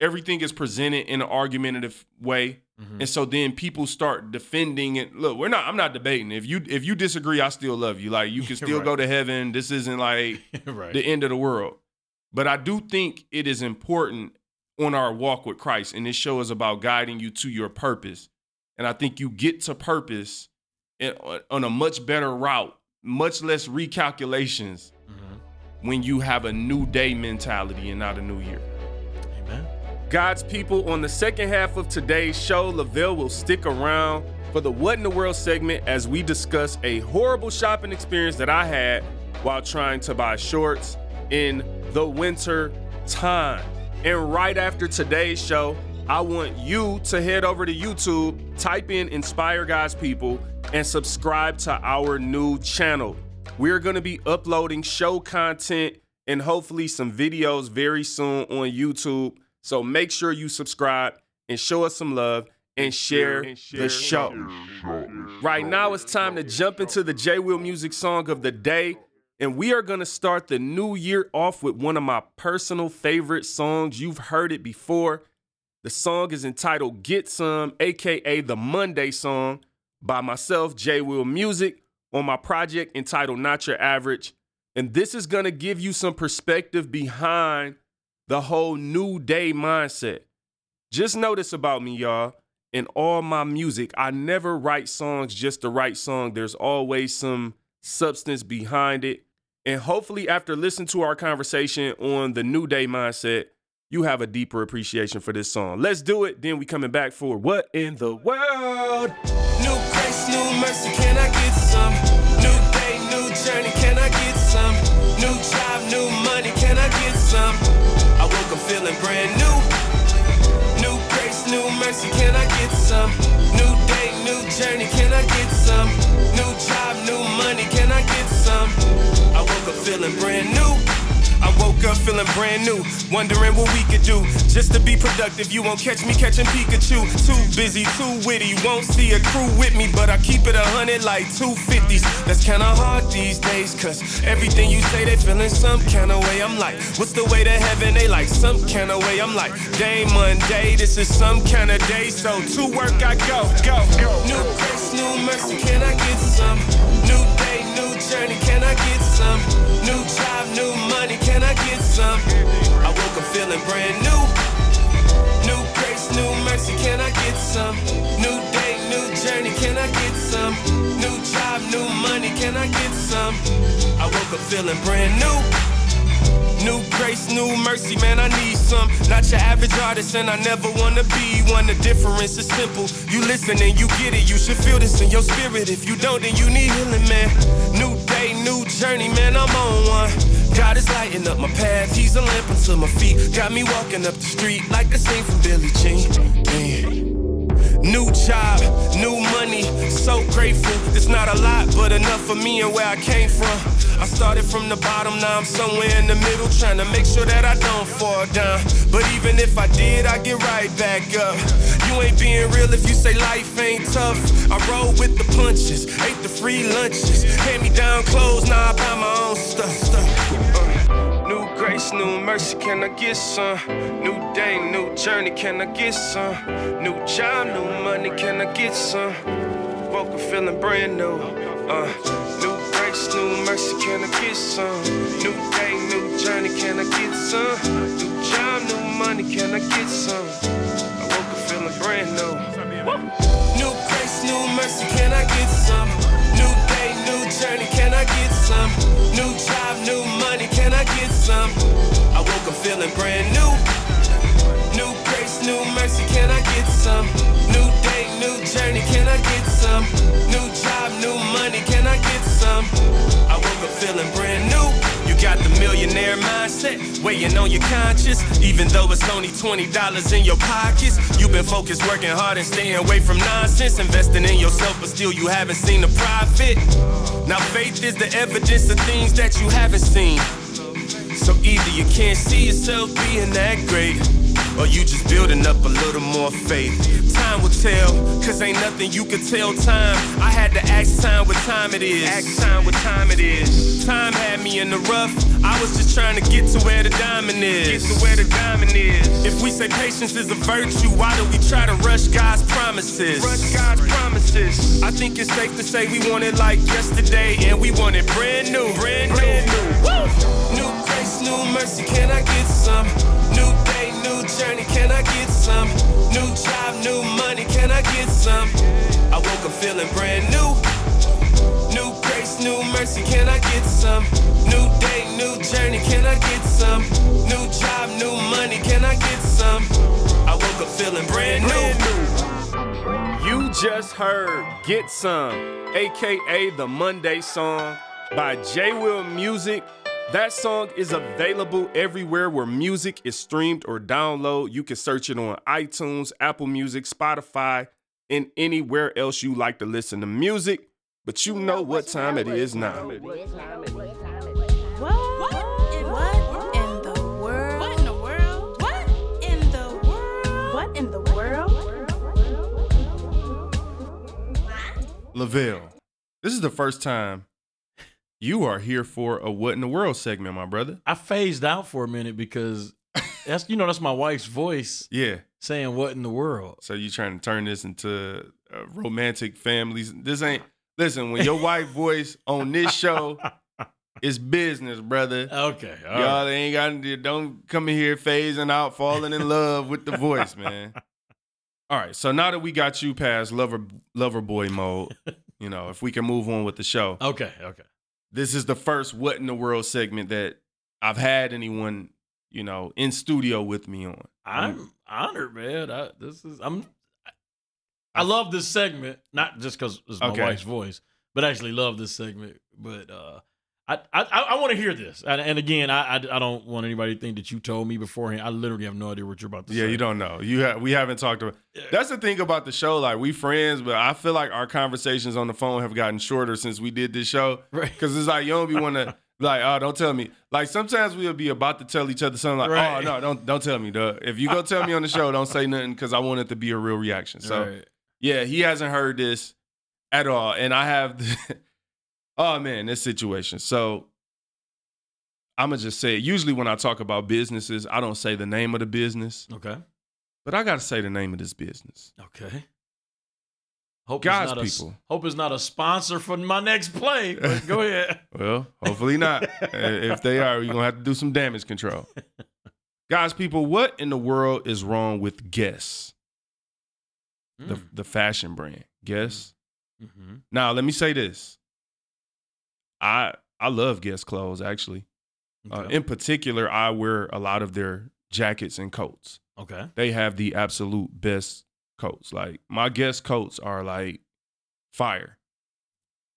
everything is presented in an argumentative way. Mhm. And so then people start defending it. Look, we're not I'm not debating. If you if you disagree, I still love you. Like you can still Right. go to heaven. This isn't like right. the end of the world. But I do think it is important on our walk with Christ. And this show is about guiding you to your purpose. And I think you get to purpose on a much better route, much less recalculations Mhm. when you have a new day mentality and not a new year. God's people, on the second half of today's show, Lavelle will stick around for the What in the World segment as we discuss a horrible shopping experience that I had while trying to buy shorts in the winter time. And right after today's show, I want you to head over to YouTube, type in Inspire God's People, and subscribe to our new channel. We're going to be uploading show content and hopefully some videos very soon on YouTube. So make sure you subscribe and show us some love and share the show. Right now, it's time to jump into the Jay Will music song of the day. And we are going to start the new year off with one of my personal favorite songs. You've heard it before. The song is entitled Get Some, aka the Monday song, by myself, Jay Will Music, on my project entitled Not Your Average. And this is going to give you some perspective behind the whole new day mindset. Just notice about me, y'all. In all my music, I never write songs just to write song. There's always some substance behind it. And hopefully, after listening to our conversation on the New Day mindset, you have a deeper appreciation for this song. Let's do it. Then we coming back for What in the World? New grace, new mercy, can I get some? New day, new journey, can I get some? New job, new money, can I get some? I woke feeling brand new. New grace, new mercy, can I get some? New day, new journey, can I get some? New job, new money, can I get some? I woke up feeling brand new. I woke up feeling brand new, wondering what we could do just to be productive. You won't catch me catching Pikachu. Too busy, too witty. Won't see a crew with me, but I keep it a hundred like 250s. That's kinda hard these days, cause everything you say, they feeling some kind of way. I'm like, what's the way to heaven? They like some kind of way. I'm like, day Monday, this is some kind of day. So to work I go, go. New grace, new mercy, can I get some? New day, new journey, can I get some? New job, new money, can I get some? I woke up feeling brand new. New grace, new mercy, can I get some? New day, new journey, can I get some? New job, new money, can I get some? I woke up feeling brand new. New grace, new mercy, man, I need some. Not your average artist, and I never wanna be one. The difference is simple. You listen and you get it. You should feel this in your spirit. If you don't, then you need healing, man. New day, new journey, man, I'm on one. God is lighting up my path, He's a lamp unto my feet. Got me walking up the street like a scene from Billie Jean. Man. New job, new money, so grateful. It's not a lot, but enough for me and where I came from. I started from the bottom, now I'm somewhere in the middle, trying to make sure that I don't fall down. But even if I did, I get right back up. You ain't being real if you say life ain't tough. I roll with the punches, ate the free lunches, hand me down clothes, now I buy my own stuff. stuff. New grace, new mercy, can I get some? New day, new journey, can I get some? New job, new money, can I get some? Woke up feeling brand new. Uh, new grace, new mercy, can I get some? New day, new journey, can I get some? New job, new money, can I get some? I woke up feeling brand new. New grace, new mercy, can I get some? Journey, can I get some? New job, new money, can I get some? I woke up feeling brand new. New grace, new mercy, can I get some? New day, new journey, can I get some? New job, new money, can I get some? I woke up feeling brand new. Got the millionaire mindset, weighing on your conscience. Even though it's only $20 in your pockets, you've been focused, working hard, and staying away from nonsense. Investing in yourself, but still you haven't seen the profit. Now, faith is the evidence of things that you haven't seen. So either you can't see yourself being that great, or you just building up a little more faith. Time will tell, cause ain't nothing you can tell time. I had to ask time what time it is. Ask time what time it is. Time had me in the rough. I was just trying to get to where the diamond is. Get to where the diamond is. If we say patience is a virtue, why do we try to rush God's promises? Rush God's promises. I think it's safe to say we want it like yesterday, and we want it brand new. Brand new. Woo! New grace, new mercy, can I get some? New new journey, can I get some? New job, new money, can I get some? I woke up feeling brand new. New grace, new mercy, can I get some? New day, new journey, can I get some? New job, new money, can I get some? I woke up feeling brand new. You just heard Get Some, aka the Monday song by Jay Will Music. That song is available everywhere where music is streamed or download. You can search it on iTunes, Apple Music, Spotify, and anywhere else you like to listen to music. But you know what time it is now. What? What? In what? In the world? What in the world? What in the world? What in the world? Lavelle, this is the first time you are here for a What in the World segment, my brother. I phased out for a minute because that's you know that's my wife's voice Yeah. saying what in the world. So you trying to turn this into uh, romantic families? This ain't. Listen, when your wife voice on this show, it's business, brother. Okay, all Y'all right. ain't got to don't come in here phasing out, falling in love with the voice, man. All right, so now that we got you past lover lover boy mode, you know, if we can move on with the show. Okay, okay. This is the first what in the world segment that I've had anyone, you know, in studio with me on. I'm honored, man. I, this is I'm. I love this segment, not just because it's my Okay. wife's voice, but I actually love this segment. But uh, I I, I want to hear this, and, and again, I, I I don't want anybody to think that you told me beforehand. I literally have no idea what you're about to Yeah, say. Yeah, you don't know. You ha- we haven't talked about. That's the thing about the show. Like we friends, but I feel like our conversations on the phone have gotten shorter since we did this show. Right. Because it's like you don't be want to like, oh, don't tell me. Like sometimes we'll be about to tell each other something like, oh, Right. oh no, don't don't tell me, duh. If you go tell me on the show, don't say nothing because I want it to be a real reaction. So Right. yeah, he hasn't heard this at all, and I have. The, oh man, this situation. So I'm gonna just say it. Usually when I talk about businesses, I don't say the name of the business, Okay. but I gotta say the name of this business. Okay. Hope God's not people. A, hope it's not a sponsor for my next play. But go ahead. Well, hopefully not. If they are, you're gonna have to do some damage control. Guys, people, what in the world is wrong with Guess, the Mm. the fashion brand? Guess. Mm-hmm. Now, let me say this. I I love Guess clothes actually. Uh, in particular, I wear a lot of their jackets and coats. okay. They have the absolute best coats. Like my Guess coats are like fire.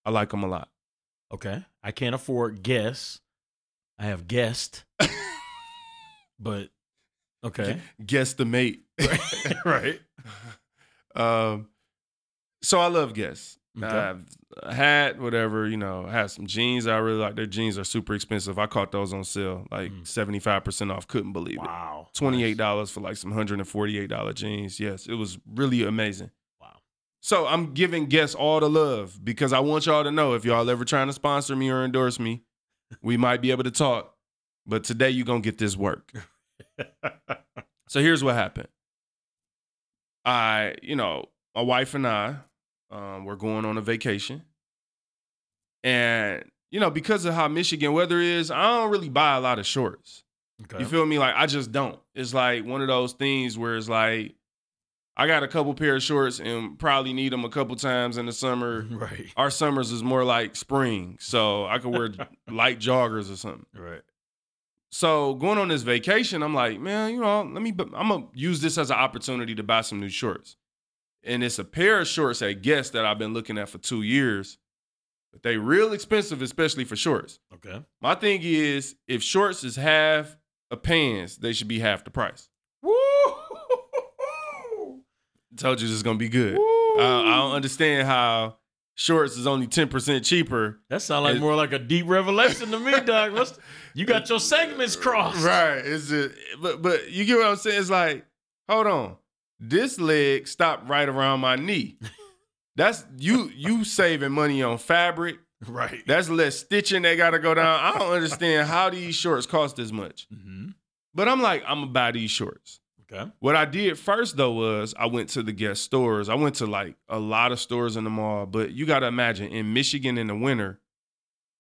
I like them a lot. Okay. I can't afford guess. I have guessed. but okay. Guess the mate. right. um, so I love Guess. Okay. I've had whatever, you know, I had some jeans. I really like their jeans are super expensive. I caught those on sale, like Mm. 75% off. Couldn't believe it. Wow. $28 for like some $148 jeans. Yes, it was really amazing. Wow. So I'm giving guests all the love because I want y'all to know if y'all ever trying to sponsor me or endorse me, we might be able to talk. But today you're gonna get this work. So here's what happened. I, you know, my wife and I, um, we're going on a vacation. And, you know, because of how Michigan weather is, I don't really buy a lot of shorts. Okay. You feel me? Like I just don't. It's like one of those things where it's like I got a couple pair of shorts and probably need them a couple times in the summer. right. Our summers is more like spring, so I could wear light joggers or something. Right. So going on this vacation, I'm like, man, you know, let me. I'm gonna use this as an opportunity to buy some new shorts, and it's a pair of shorts at Guess that I've been looking at for two years, but they real expensive, especially for shorts. Okay. My thing is, if shorts is half a pants, they should be half the price. Woo! Told you this is gonna be good. I, I don't understand how shorts is only ten percent cheaper. That sounds like more like a deep revelation to me, Doc. What's you got your segments crossed? Right. Is it? but but you get what I'm saying? It's like, hold on, this leg stopped right around my knee. That's you you saving money on fabric. Right. That's less stitching they gotta go down. I don't understand how these shorts cost this much. Mm-hmm. But I'm like, I'm gonna buy these shorts. Okay. What I did first though was I went to the Guess stores. I went to like a lot of stores in the mall, but you got to imagine in Michigan in the winter,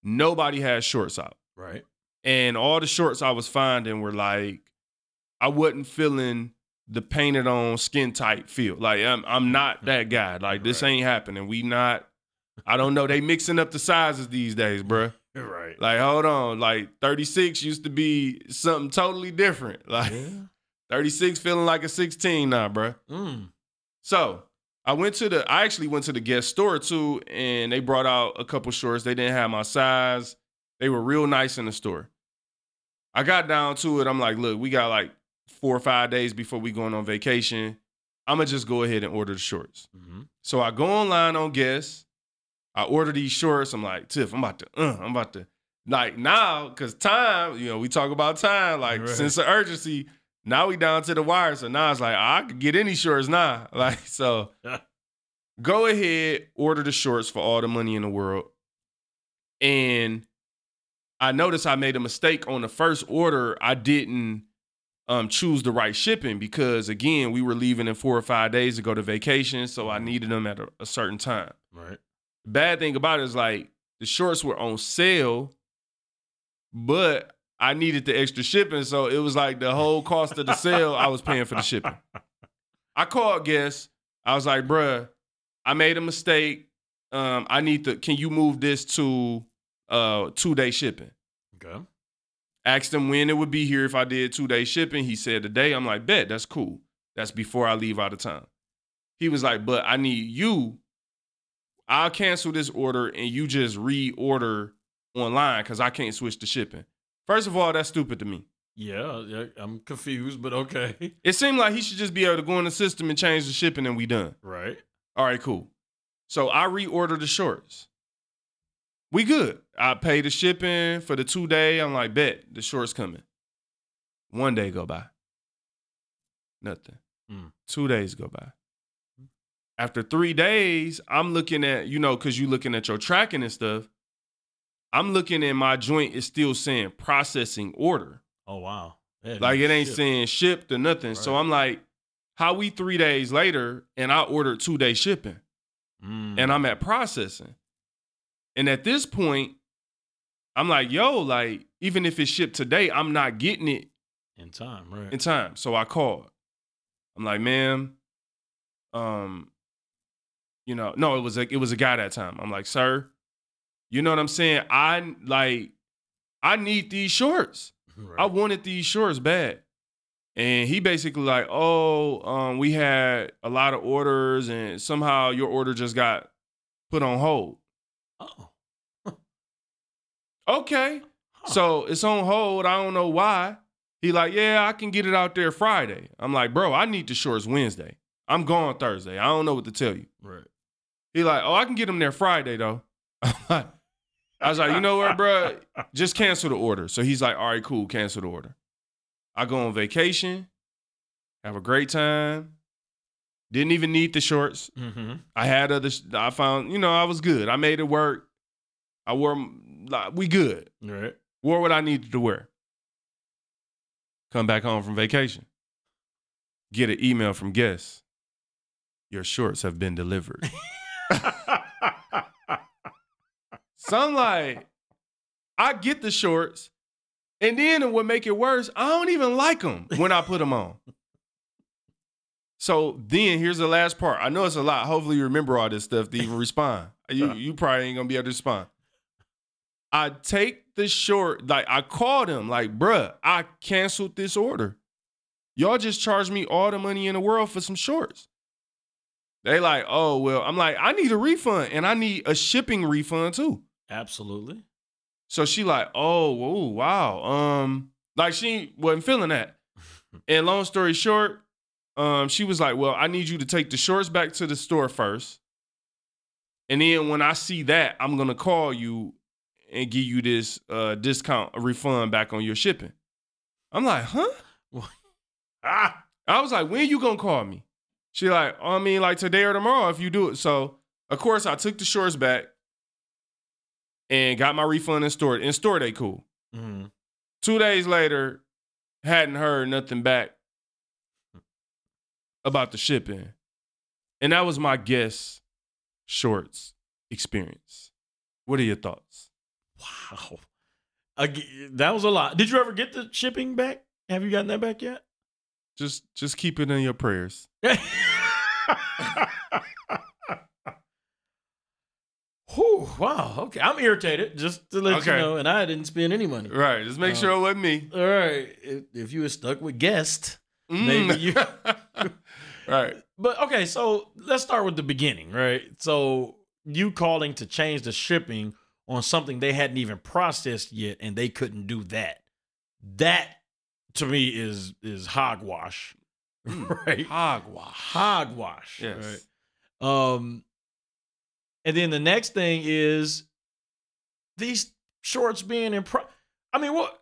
nobody has shorts out. Right. And all the shorts I was finding were like I wasn't feeling the painted on skin tight feel. Like I'm I'm not that guy. Like this Right. ain't happening. We not I don't know. They mixing up the sizes these days, bruh. Right. Like, hold on. Like 36 used to be something totally different. Like Yeah. 36 feeling like a 16 now, bruh. Mm. So I went to the I actually went to the Guess store too, and they brought out a couple shorts. They didn't have my size. They were real nice in the store. I got down to it. I'm like, look, we got like four or five days before we going on vacation. I'm gonna just go ahead and order the shorts. Mm-hmm. So I go online on Guess. I order these shorts. I'm like, Tiff, I'm about to, uh, I'm about to, like now, cause time, you know, we talk about time, like Right. sense of urgency. Now we down to the wire. So now it's like, I could get any shorts now. Like, so go ahead, order the shorts for all the money in the world. And I noticed I made a mistake on the first order. I didn't um, choose the right shipping because again, we were leaving in four or five days to go to vacation, so I needed them at a, a certain time. Right. Bad thing about it is like the shorts were on sale, but I needed the extra shipping, so it was like the whole cost of the sale I was paying for the shipping. I called Guess. I was like, bruh, I made a mistake. Um, I need to. Can you move this to uh two day shipping. Okay. Asked him when it would be here if I did two day shipping. He said today. I'm like, bet that's cool. That's before I leave out of town. He was like, but I need you. I'll cancel this order and you just reorder online because I can't switch the shipping. First of all, that's stupid to me. Yeah, yeah, I'm confused, but okay. It seemed like he should just be able to go in the system and change the shipping and we done. Right. All right, cool. So I reorder the shorts. We good. I pay the shipping for the two day. I'm like, bet the shorts coming. One day go by. Nothing. Mm. Two days go by. After three days, I'm looking at, you know, because you looking at your tracking and stuff. I'm looking at my joint is still saying processing order. Oh wow. Like it ain't shit. saying shipped or nothing. So I'm like, how we three days later and I ordered two day shipping Mm. and I'm at processing. And at this point, I'm like, yo, like, even if it's shipped today, I'm not getting it in time, right? in time. So I called. I'm like, ma'am, um, you know, no, it was a it was a guy that time. I'm like, sir, you know what I'm saying? I like, I need these shorts. right. I wanted these shorts bad. And he basically like, oh, um, we had a lot of orders, and somehow your order just got put on hold. Oh. Okay. Huh. So it's on hold. I don't know why. He like, yeah, I can get it out there Friday. I'm like, bro, I need the shorts Wednesday. I'm gone Thursday. I don't know what to tell you. right. He like, oh, I can get them there Friday though. I was like, you know what, bro? Just cancel the order. So he's like, all right, cool, cancel the order. I go on vacation, have a great time. Didn't even need the shorts. Mm-hmm. I had other. I found, you know, I was good. I made it work. I wore like, We good. Right. Wore what I needed to wear. Come back home from vacation. Get an email from Guess. Your shorts have been delivered. Like, I get the shorts, and then what make it worse, I don't even like them when I put them on. So then here's the last part. I know it's a lot. Hopefully you remember all this stuff to even respond. You you probably ain't gonna be able to respond. I take the short, like I called him, like, bruh, I canceled this order. Y'all just charged me all the money in the world for some shorts. They like, oh well, I'm like, I need a refund and I need a shipping refund too. Absolutely. So she like, oh, whoa, wow. Um, like she wasn't feeling that. And long story short, um, she was like, well, I need you to take the shorts back to the store first. And then when I see that, I'm gonna call you and give you this uh discount, a refund back on your shipping. I'm like, huh? Ah. I was like, when you gonna call me? She like, I mean, like today or tomorrow if you do it. So of course I took the shorts back and got my refund in store. In store, they cool. Mm-hmm. Two days later, hadn't heard nothing back about the shipping. And that was my guess shorts experience. What are your thoughts? Wow. That was a lot. Did you ever get the shipping back? Have you gotten that back yet? Just just keep it in your prayers. Whew, wow. Okay. I'm irritated, just to let you know. And I didn't spend any money. Right. Just make Uh, sure it wasn't me. All right. If, if you were stuck with Guess. Mm. maybe you- right. But okay, so let's start with the beginning, right? So you calling to change the shipping on something they hadn't even processed yet and they couldn't do that. That to me is is hogwash. Mm. Right? Hogwash. Hogwash. Yes. Right? Um and then the next thing is these shorts being in pro- I mean what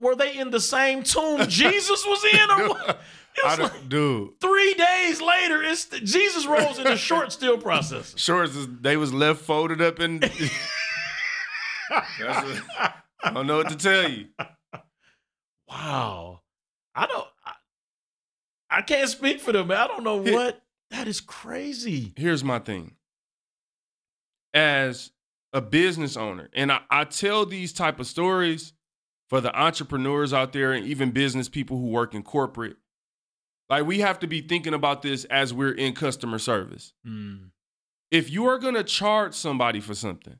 were they in the same tomb Jesus was in or what? It I was don't, like dude. three days later, it's Jesus rolls in the short still process. Shorts they was left folded up what- I don't know what to tell you. wow. I don't I, I can't speak for them, man. I don't know what that is crazy. Here's my thing. As a business owner, and I, I tell these type of stories for the entrepreneurs out there and even business people who work in corporate. Like we have to be thinking about this as we're in customer service. Hmm. if you are going to charge somebody for something,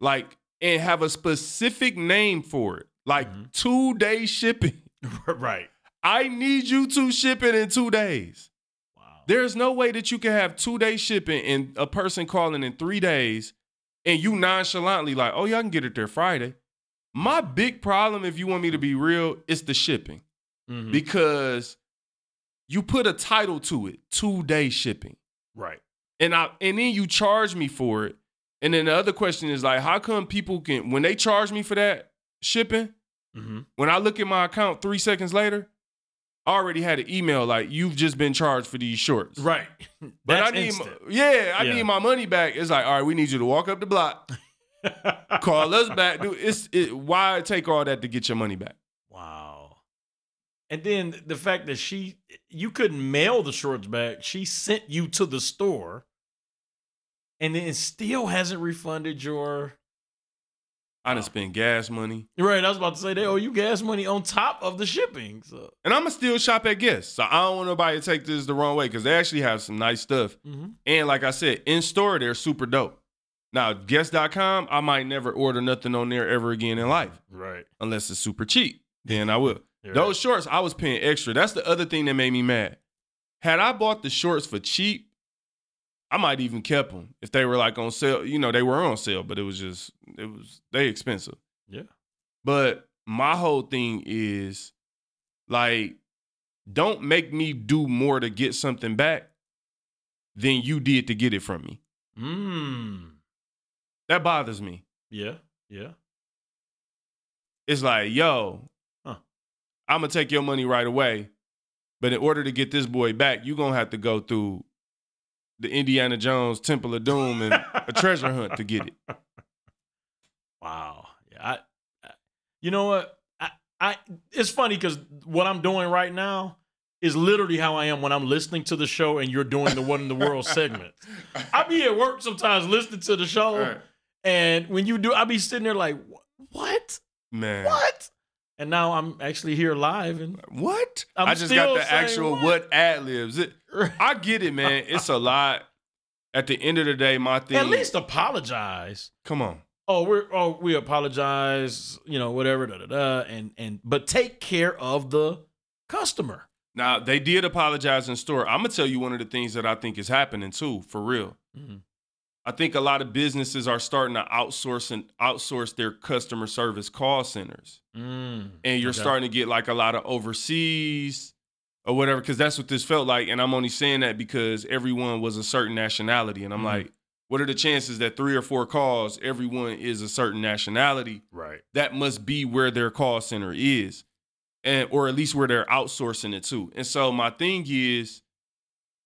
like and have a specific name for it, like Mhm. two day shipping. right. I need you to ship it in two days. Wow. There's no way that you can have two day shipping and a person calling in three days and you nonchalantly like, oh yeah, I can get it there Friday. My big problem, if you want me to be real, is the shipping Mhm. because you put a title to it, two day shipping. right. and I and then you charge me for it. And then the other question is like, how come people can when they charge me for that shipping? Mm-hmm. When I look at my account three seconds later, I already had an email like you've just been charged for these shorts. Right. But That's I need, instant. yeah, I Yeah. need my money back. It's like, all right, we need you to walk up the block, call us back. Dude, it's it, why take all that to get your money back? Wow. And then the fact that she, you couldn't mail the shorts back. She sent you to the store and then still hasn't refunded your. I done spend gas money, Right. I was about to say they owe you gas money on top of the shipping. So, and I'ma still shop at Guess. So I don't want nobody to take this the wrong way because they actually have some nice stuff. Mhm. And like I said, in store, they're super dope. Now, guess.com, I might never order nothing on there ever again in life right. unless it's super cheap. Then I will. You're Those shorts, I was paying extra. That's the other thing that made me mad. Had I bought the shorts for cheap, I might even kept them if they were like on sale. You know, they were on sale, but it was just it was they expensive. Yeah. But my whole thing is like, don't make me do more to get something back than you did to get it from me. Mm. That bothers me. Yeah. Yeah. It's like, yo, Huh. I'm gonna take your money right away, but in order to get this boy back, you're gonna have to go through the Indiana Jones Temple of Doom and a treasure hunt to get it. Wow. Yeah. I, I you know what? I, I it's funny because what I'm doing right now is literally how I am when I'm listening to the show and you're doing the one in the world segment. I be at work sometimes listening to the show, Right. And when you do, I'll be sitting there like, what? Man. What? And now I'm actually here live and What? I'm I just got the saying actual what? what, ad libs. It, I get it, man. It's a lot. At the end of the day, my thing. at least apologize. come on. Oh, we're oh we apologize, you know, whatever, da da da, and and but take care of the customer. Now they did apologize in store. I'm gonna tell you one of the things that I think is happening too, for real. Mhm. I think a lot of businesses are starting to outsource and outsource their customer service call centers, Mm. and you're Okay. starting to get like a lot of overseas or whatever. Because that's what this felt like, and I'm only saying that because everyone was a certain nationality, and I'm Mhm. like, what are the chances that three or four calls, everyone is a certain nationality? Right. that must be where their call center is and or at least where they're outsourcing it to and so my thing is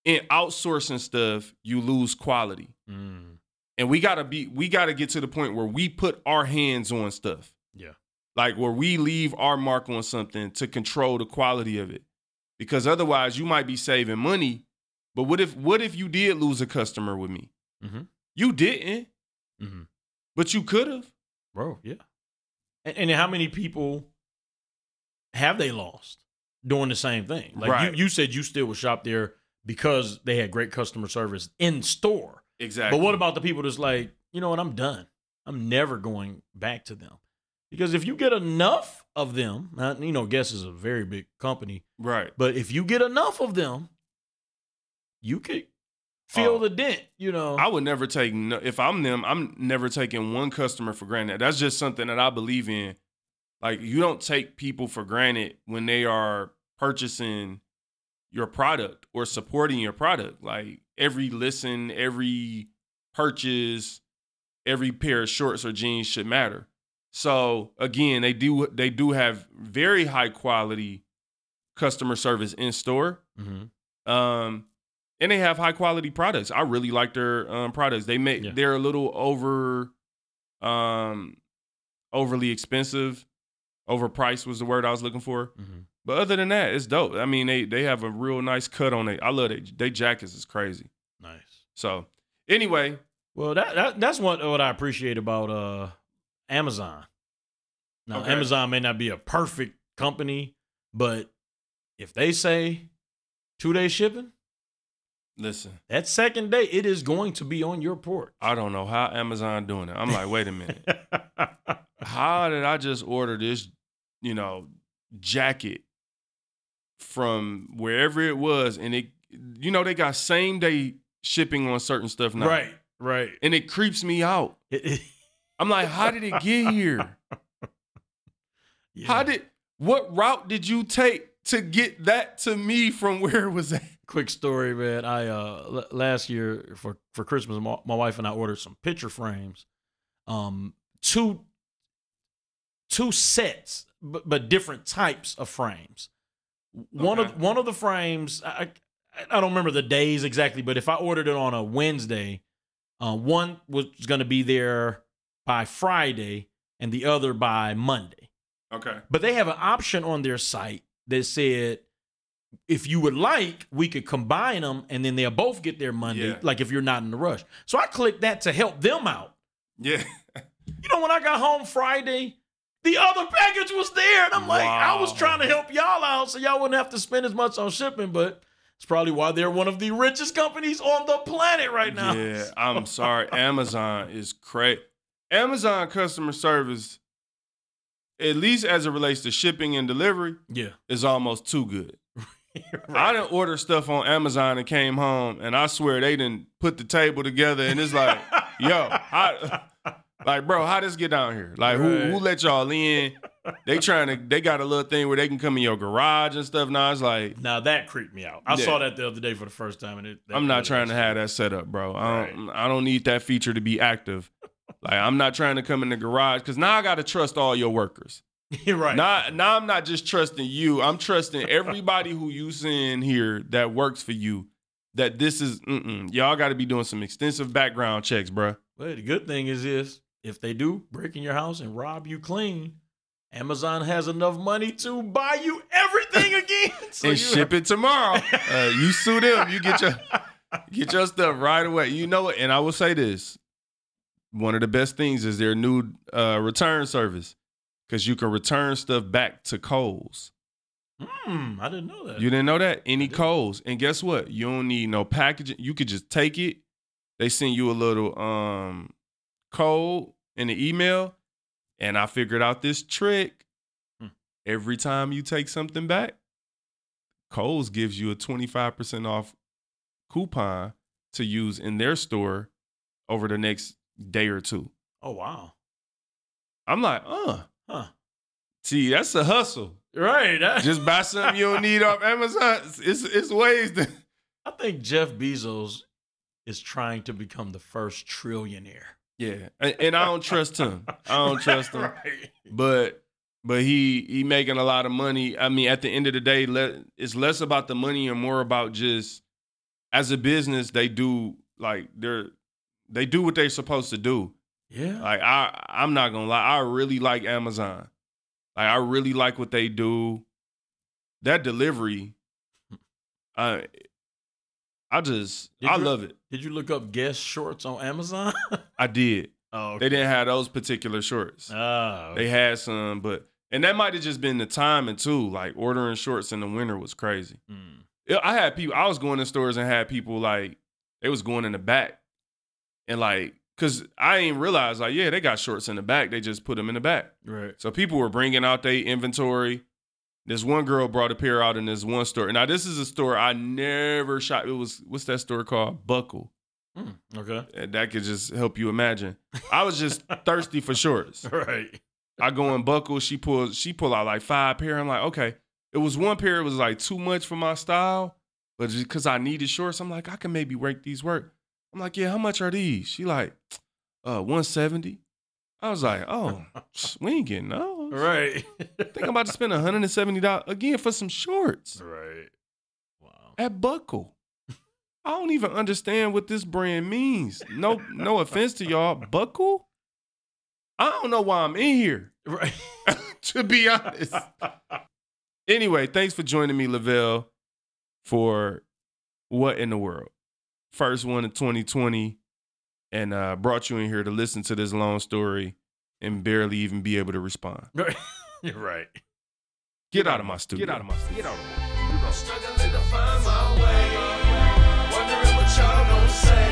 in outsourcing stuff you lose quality Mm. and we gotta be we gotta get to the point where we put our hands on stuff Yeah. like where we leave our mark on something to control the quality of it because otherwise you might be saving money but what if what if you did lose a customer with me Mhm. you didn't Mhm. but you could have Bro, yeah. And, and how many people have they lost doing the same thing? Like Right. you, you said you still would shop there because they had great customer service in store. Exactly But what about the people that's like, you know what, I'm done. I'm never going back to them. Because if you get enough of them, uh, you know, Guess is a very big company, right but if you get enough of them, you could feel Oh. the dent, you know. I would never take no, if I'm them. I'm never taking one customer for granted. That's just something that I believe in. Like you don't take people for granted when they are purchasing your product or supporting your product. Like every listen, every purchase, every pair of shorts or jeans should matter. So again, they do they do have very high quality customer service in store. Mhm. Um, and they have high quality products. I really like their um, products. They make Yeah. they're a little over, um, overly expensive. Overpriced was the word I was looking for. Mhm. But other than that, it's dope. I mean, they they have a real nice cut on it. I love it. They jackets is crazy. Nice. So anyway, Well, that, that that's what what I appreciate about uh Amazon. Now, Okay. Amazon may not be a perfect company, but if they say two day shipping, Listen, that second day, it is going to be on your porch. I don't know how Amazon doing it. I'm like, wait a minute. how did I just order this, you know, jacket from wherever it was, and it, you know, they got same day shipping on certain stuff now, right, right. And it creeps me out. I'm like, how did it get here? Yeah. How did what route did you take to get that to me from where it was at? quick story, man. I uh l- last year for for Christmas, my, my wife and I ordered some picture frames, um, two two sets, but but different types of frames. One Okay. of one of the frames, I I don't remember the days exactly, but if I ordered it on a Wednesday, uh, one was going to be there by Friday, and the other by Monday. Okay. But they have an option on their site that said, if you would like, we could combine them and then they'll both get their Monday, Yeah. like if you're not in a rush. So I clicked that to help them out. Yeah. You know, when I got home Friday, the other package was there. And I'm like, I was trying to help y'all out so y'all wouldn't have to spend as much on shipping, but it's probably why they're one of the richest companies on the planet right now. Yeah, I'm sorry. Amazon is crazy. Amazon customer service, at least as it relates to shipping and delivery, Yeah. is almost too good. I didn't order stuff on Amazon and came home, and I swear they didn't put the table together, and it's like, yo, how, like, bro, how does this get down here? Like, who Right. who let y'all in? They trying to, they got a little thing where they can come in your garage and stuff. Now it's like, Now that creeped me out. I Yeah. saw that the other day for the first time, and it. I'm not trying to have that set up, bro. I don't, I don't need that feature to be active. Like I'm not trying to come in the garage because now I got to trust all your workers. Right. Now, now I'm not just trusting you. I'm trusting everybody who you send here that works for you. That this is mm-mm. y'all got to be doing some extensive background checks, bro. But the good thing is this: if they do break in your house and rob you clean, Amazon has enough money to buy you everything again. So and ship it tomorrow. Uh, you sue them, you get your get your stuff right away. You know what? And I will say this: one of the best things is their new uh, return service because you can return stuff back to Kohl's. Hmm, I didn't know that. You didn't know that? Any. Kohl's, and guess what? You don't need no packaging. You could just take it. They send you a little um code in the email, and I figured out this trick. Hmm. Every time you take something back, Kohl's gives you a 25% off coupon to use in their store over the next day or two. oh wow, I'm like, uh, huh? see, that's a hustle. Right. Just buy something you don't need off Amazon. It's it's ways to I think Jeff Bezos is trying to become the first trillionaire. Yeah, and, and I don't trust him. I don't trust him. Right. But but he he making a lot of money. I mean, at the end of the day, le- it's less about the money and more about just as a business, they do like they're they do what they're supposed to do. Yeah. Like I I'm not gonna lie, I really like Amazon. Like I really like what they do. That delivery, I I just Did I you- love it. Did you look up Guess shorts on Amazon? I did. oh, They didn't have those particular shorts. Oh, They had some, but and that might have just been the timing too. Like ordering shorts in the winter was crazy. Mm. Yeah, I had people. I was going to stores and had people like they was going in the back, and like because I ain't realize like yeah they got shorts in the back. They just put them in the back. Right. So people were bringing out their inventory. This one girl brought a pair out in this one store. Now this is a store I never shop. It was what's that store called? Buckle. Hmm. Okay. And that could just help you imagine. I was just thirsty for shorts. Right. I go in buckle. She pulls. She pull out like five pair. I'm like, okay. It was one pair. It was like too much for my style, but just because I needed shorts, I'm like, I can maybe make these work. I'm like, yeah. How much are these? She like, uh, 170. I was like, oh, we ain't getting Right. I think I'm about to spend 170 dollars again for some shorts right. Wow. at Buckle. I don't even understand what this brand means. No, no offense to y'all, Buckle. I don't know why I'm in here. Right. to be honest. Anyway, thanks for joining me, Lavelle, for What in the World. First one of 2020, and uh, brought you in here to listen to this long story and barely even be able to respond. You're right. Get out of my studio. Get out of my Get out of my Struggling to find my way. Wondering y'all gon' say.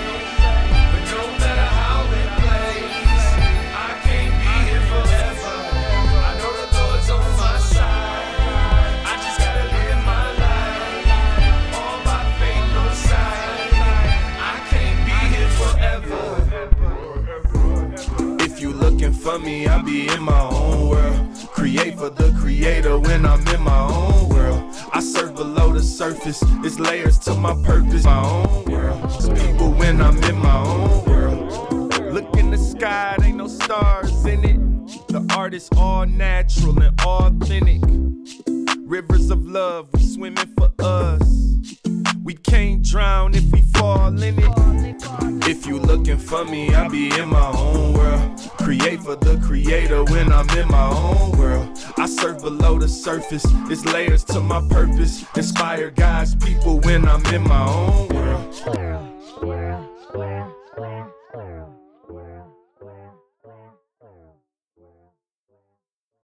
Looking for me, I'll be in my own world. Create for the creator when I'm in my own world. I surf below the surface, it's layers to my purpose. My own world. People when I'm in my own world. Look in the sky, there ain't no stars in it. The art is all natural and authentic. Rivers of love, we swimming for us. We can't drown if we fall in it. If you looking for me, I'll be in my own world. Create for the creator when I'm in my own world. I surf below the surface, it's layers to my purpose. Inspire God's people when I'm in my own world.